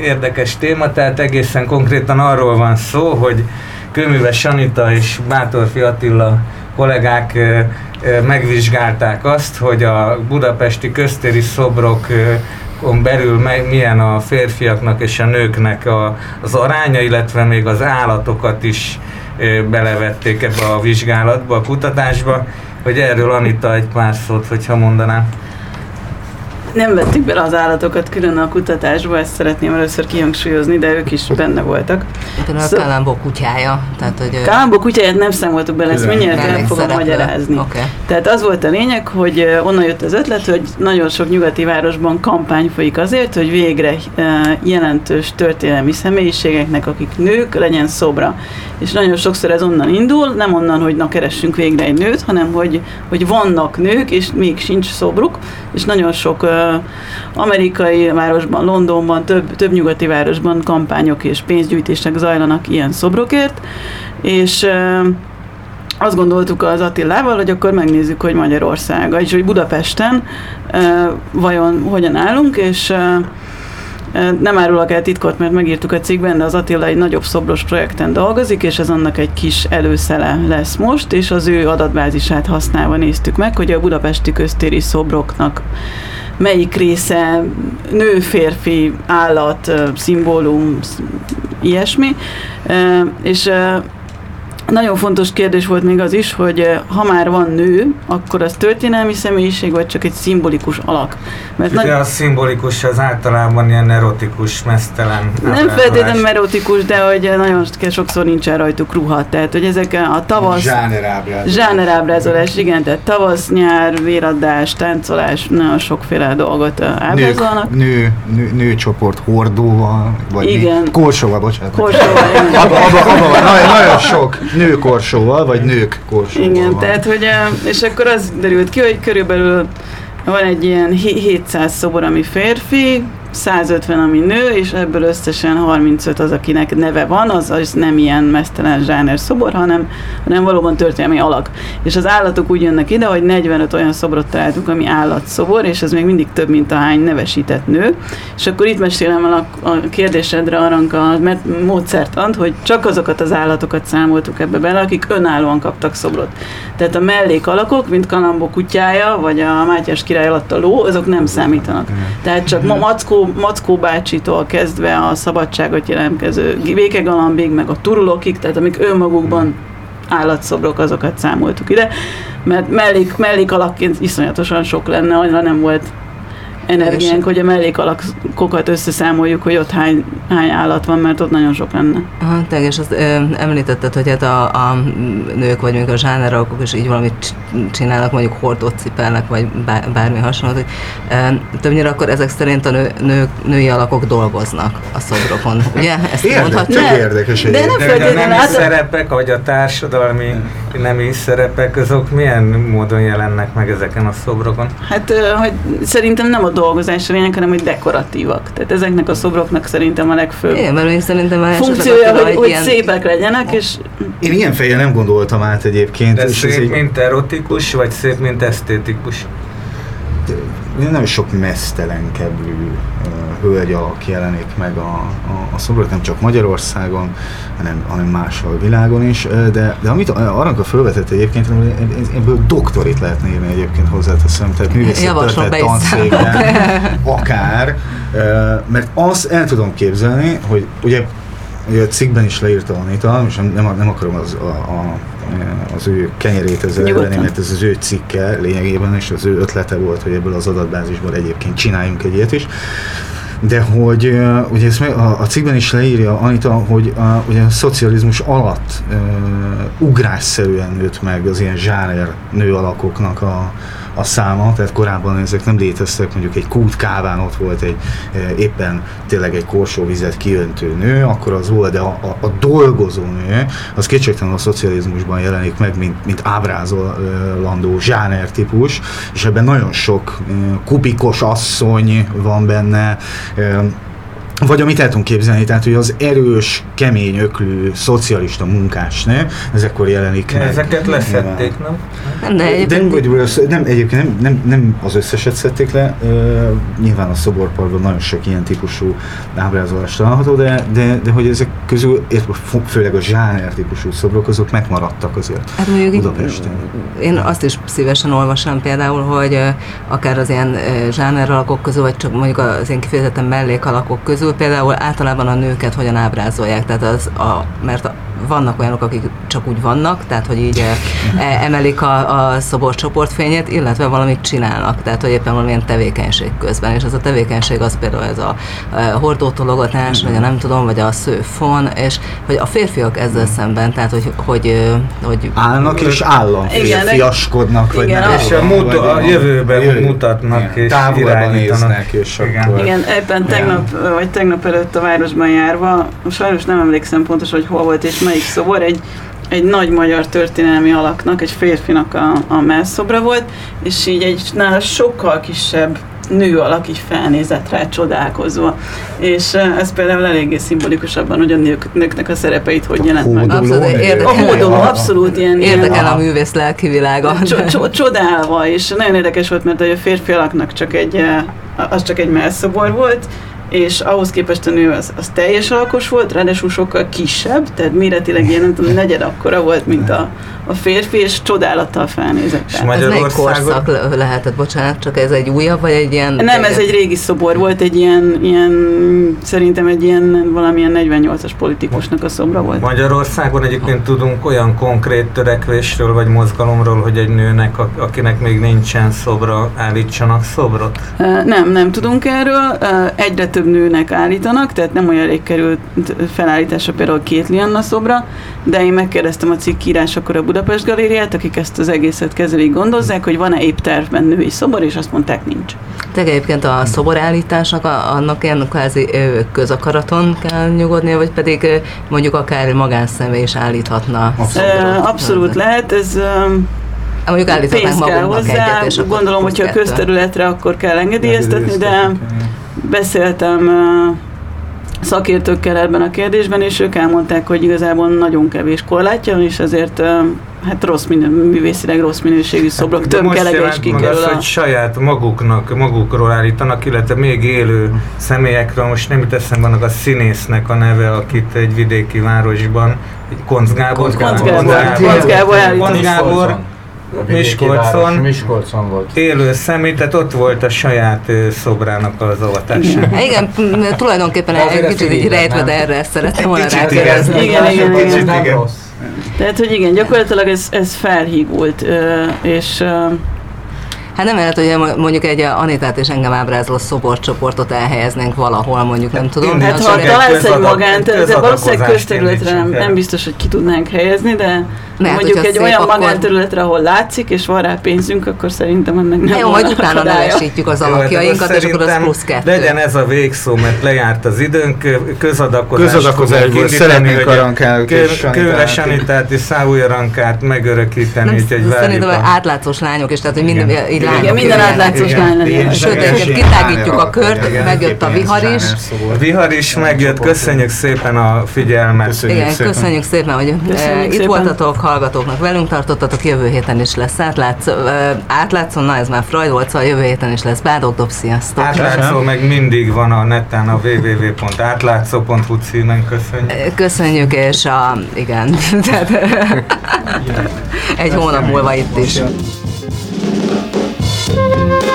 érdekes téma, tehát egészen konkrétan arról van szó, hogy Kőműves Sanita és Bátorfi Attila kollégák megvizsgálták azt, hogy a budapesti köztéri szobrokon belül milyen a férfiaknak és a nőknek az aránya, illetve még az állatokat is belevették ebbe a vizsgálatba, a kutatásba, hogy erről Anita egy pár szót, hogyha mondanám nem vettük bele az állatokat külön a kutatásba, ezt szeretném először kihangsúlyozni, de ők is benne voltak. Itt a szó... Kalambó kutyája. Tehát, hogy Kalambó kutyáját nem számoltuk bele, ezt mindjárt el fogom szereplő. magyarázni. Okay. Tehát az volt a lényeg, hogy onnan jött az ötlet, hogy nagyon sok nyugati városban kampány folyik azért, hogy végre jelentős történelmi személyiségeknek, akik nők, legyen szobra. És nagyon sokszor ez onnan indul, nem onnan, hogy na keressünk végre egy nőt, hanem hogy, hogy vannak nők, és még sincs szobruk, és nagyon sok amerikai városban, Londonban, több, több nyugati városban kampányok és pénzgyűjtések zajlanak ilyen szobrokért, és azt gondoltuk az Attilával, hogy akkor megnézzük, hogy Magyarország, és hogy Budapesten vajon hogyan állunk, és nem árulok el titkot, mert megírtuk a cikkben, de az Attila egy nagyobb szobros projekten dolgozik, és ez annak egy kis előszele lesz most, és az ő adatbázisát használva néztük meg, hogy a budapesti köztéri szobroknak melyik része nő, férfi, állat, szimbólum, ilyesmi. És nagyon fontos kérdés volt még az is, hogy ha már van nő, akkor az történelmi személyiség, vagy csak egy szimbolikus alak? Mert Ugye nagy... a szimbolikus az általában ilyen erotikus, mesztelen. Nem feltétlenül erotikus, de hogy nagyon sokszor nincsen rajtuk ruha. Tehát, hogy ezek a tavasz... Zsánerábrázolás. Zsánerábrázolás, igen. Tehát tavasz, nyár, véradás, táncolás, nagyon sokféle dolgot ábrázolnak. Nő, nő, nő, nőcsoport hordóval, vagy igen. Mi? Korsóval, bocsánat. Korsóval, igen. abba, abba, abba nagyon, nagyon sok nő korsóval, vagy nők korsóval Igen, van. tehát, hogy, és akkor az derült ki, hogy körülbelül van egy ilyen 700 szobor, ami férfi, 150, ami nő, és ebből összesen 35 az, akinek neve van, az, az nem ilyen mesztelen zsáner szobor, hanem, hanem valóban történelmi alak. És az állatok úgy jönnek ide, hogy 45 olyan szobrot találtunk, ami állatszobor, és ez még mindig több, mint a hány nevesített nő. És akkor itt mesélem el a, a kérdésedre, Aranka, mert módszertant, hogy csak azokat az állatokat számoltuk ebbe bele, akik önállóan kaptak szobrot. Tehát a mellék alakok, mint Kalambó kutyája, vagy a Mátyás király alatt a ló, azok nem számítanak. Tehát csak ma Mackó Mackó, bácsitól kezdve a szabadságot jelentkező Vékegalambig, meg a turulokig, tehát amik önmagukban állatszobrok, azokat számoltuk ide, mert mellék, mellék alakként iszonyatosan sok lenne, ha nem volt energiánk, hogy a mellékalakokat összeszámoljuk, hogy ott hány, hány állat van, mert ott nagyon sok lenne. Aha, tényleg, és azt ö, említetted, hogy hát a, a nők, vagy mondjuk a zsáneralkok is így valamit csinálnak, mondjuk hordót cipelnek, vagy bár, bármi hasonló. Hogy, ö, többnyire akkor ezek szerint a nő, nő, női alakok dolgoznak a szobrokon, ugye? Ezt Érdek, mondhatjuk? érdekes. De nem de, nem szerepek, vagy a társadalmi nemi szerepek, azok milyen módon jelennek meg ezeken a szobrokon? Hát, hogy szerintem nem a dolgozás lényeg, hanem hogy dekoratívak. Tehát ezeknek a szobroknak szerintem a legfőbb Igen, mert én szerintem funkciója, hogy, hogy ilyen... szépek legyenek, és... Én ilyen fejjel nem gondoltam át egyébként. De és szép, egy... mint erotikus, vagy szép, mint esztétikus? nem sok mesztelen uh, hölgy alak jelenik meg a, a, a szobrot, nem csak Magyarországon, hanem, hanem máshol világon is, de, de amit Aranka felvetett egyébként, ebből doktorit lehetne írni egyébként hozzáteszem, tehát művészettörténet tanszékben, (laughs) akár, mert azt el tudom képzelni, hogy ugye Ugye a cikkben is leírta Anita, és nem, nem akarom az, a, a, az ő kenyerét ezzel elvenni, mert ez az ő cikke lényegében, és az ő ötlete volt, hogy ebből az adatbázisból egyébként csináljunk egy ilyet is. De hogy ugye ezt a, a cikkben is leírja Anita, hogy a, ugye a szocializmus alatt uh, ugrásszerűen nőtt meg az ilyen zsáner nő alakoknak a, a száma, tehát korábban ezek nem léteztek, mondjuk egy kút káván ott volt egy e, éppen tényleg egy korsóvizet kiöntő nő, akkor az volt, de a, a, a dolgozó nő, az kétségtelenül a szocializmusban jelenik meg, mint, mint ábrázolandó zsáner típus, és ebben nagyon sok e, kubikos asszony van benne, e, vagy amit el tudunk képzelni, tehát hogy az erős, kemény, öklű, szocialista munkásnő, ezekor jelenik meg. Ezeket leszették, nem? Nem, de egyébként... De, nem, egyébként nem, nem, nem az összeset szedték le, uh, nyilván a szoborparkban nagyon sok ilyen típusú ábrázolást található, de, de, de hogy ezek közül, főleg a zsáner típusú szobrok, azok megmaradtak azért hát Budapesten. Én azt is szívesen olvasom például, hogy akár az ilyen zsáner alakok közül, vagy csak mondjuk az ilyen kifejezetten mellék alakok közül, például általában a nőket hogyan ábrázolják, tehát az a, mert a, vannak olyanok, akik csak úgy vannak, tehát hogy így e, emelik a, a szobor csoportfényét, illetve valamit csinálnak, tehát hogy éppen valamilyen tevékenység közben, és az a tevékenység az például ez a, a hordótologatás, vagy a nem tudom, vagy a szőfon, és hogy a férfiak ezzel szemben, tehát hogy, hogy, hogy állnak és állam férfiaskodnak, vagy igen, nem és a, mut, a jövőben jövő, mutatnak igen, és irányítanak. és igen. akkor... Igen, ebben tegnap, vagy tegnap előtt a városban járva, sajnos nem emlékszem pontosan, hogy hol volt és melyik szobor, egy, egy nagy magyar történelmi alaknak, egy férfinak a, a melszobra volt, és így egy nála sokkal kisebb nő alak így felnézett rá csodálkozva. És ez például eléggé szimbolikusabban, hogy a nők, nőknek a szerepeit hogy jelent meg. Abszolút, érdekel, a hódoló, abszolút ilyen. Érdekel ilyen, a művész lelki világa. Csodálva, és nagyon érdekes volt, mert a férfi alaknak csak egy, az csak egy melszobor volt, és ahhoz képest a nő az, az teljes alkos volt, ráadásul sokkal kisebb, tehát méretileg ilyen, nem tudom, negyed akkora volt, mint a, a férfi, és csodálattal felnézett. És ez melyik korszak lehetett, bocsánat, csak ez egy újabb, vagy egy ilyen... Nem, ez egy régi szobor volt, egy ilyen, ilyen szerintem egy ilyen valamilyen 48-as politikusnak a szobra volt. Magyarországon egyébként tudunk olyan konkrét törekvésről, vagy mozgalomról, hogy egy nőnek, akinek még nincsen szobra, állítsanak szobrot? Nem, nem tudunk erről. Egyre több nőnek állítanak, tehát nem olyan rég került felállítása például két Lianna szobra, de én megkérdeztem a cikk írásakor a Budapest Galériát, akik ezt az egészet kezelik, gondozzák, hogy van-e épp tervben női szobor, és azt mondták, nincs. De egyébként a szoborállításnak annak ilyen kvázi közakaraton kell nyugodnia, vagy pedig mondjuk akár magánszemély is állíthatna? Abszolút, Abszolút lehet, ez Mondjuk állíthatnánk pénz kell hozzá, egyet, és gondolom, hogyha a közterületre, akkor kell engedélyeztetni, de beszéltem szakértőkkel ebben a kérdésben, és ők elmondták, hogy igazából nagyon kevés korlátja van, és ezért hát rossz minő, művészileg rossz minőségű szobrok, hát, tömkelege is kikerül. Az, a... hogy saját maguknak, magukról állítanak, illetve még élő személyekről, most nem jut eszembe annak a színésznek a neve, akit egy vidéki városban, egy Koncz Gábor. Koncz Gábor. Koncz Gábor. Koncz Gábor. Miskolcon, Miskolcon volt. Élő személy, tehát ott volt a saját szobrának az avatása. igen, tulajdonképpen egy kicsit így rejtve, de erre szerettem volna rákérdezni. Igen, igen, igen. igen. Tehát, hogy igen, gyakorlatilag ez, ez felhígult, és Hát nem lehet, hogy mondjuk egy Anitát és engem ábrázoló szoborcsoportot elhelyeznénk valahol, mondjuk nem tudom. Hát ha találsz egy magánt, de valószínűleg közterületre nem, nem biztos, hogy ki tudnánk helyezni, de mert mondjuk egy olyan akkor... magánterületre, ahol látszik, és van rá pénzünk, akkor szerintem ennek nem Jó, majd utána nevesítjük az alakjainkat, és akkor az plusz kettő. Legyen ez a végszó, mert lejárt az időnk, közadakozás közadakozásból szeretnénk arankát Kőre Sanitát és Szávúja Rankát megörökíteni, Szerintem átlátszós lányok is, tehát hogy minden, így lányok. minden átlátszós lány legyen. Sőt, kitágítjuk a kört, megjött a vihar is. A vihar is megjött, köszönjük szépen a figyelmet. Igen, köszönjük szépen, hogy itt voltatok, hallgatóknak velünk tartottatok, jövő héten is lesz átlátszó, átlátszó na ez már Freud volt, szóval jövő héten is lesz Bádok Dob, sziasztok! Átlátszó meg mindig van a neten a www.átlátszó.hu címen, köszönjük! Köszönjük, és a, igen, tehát (laughs) egy hónap múlva itt is. Thank you.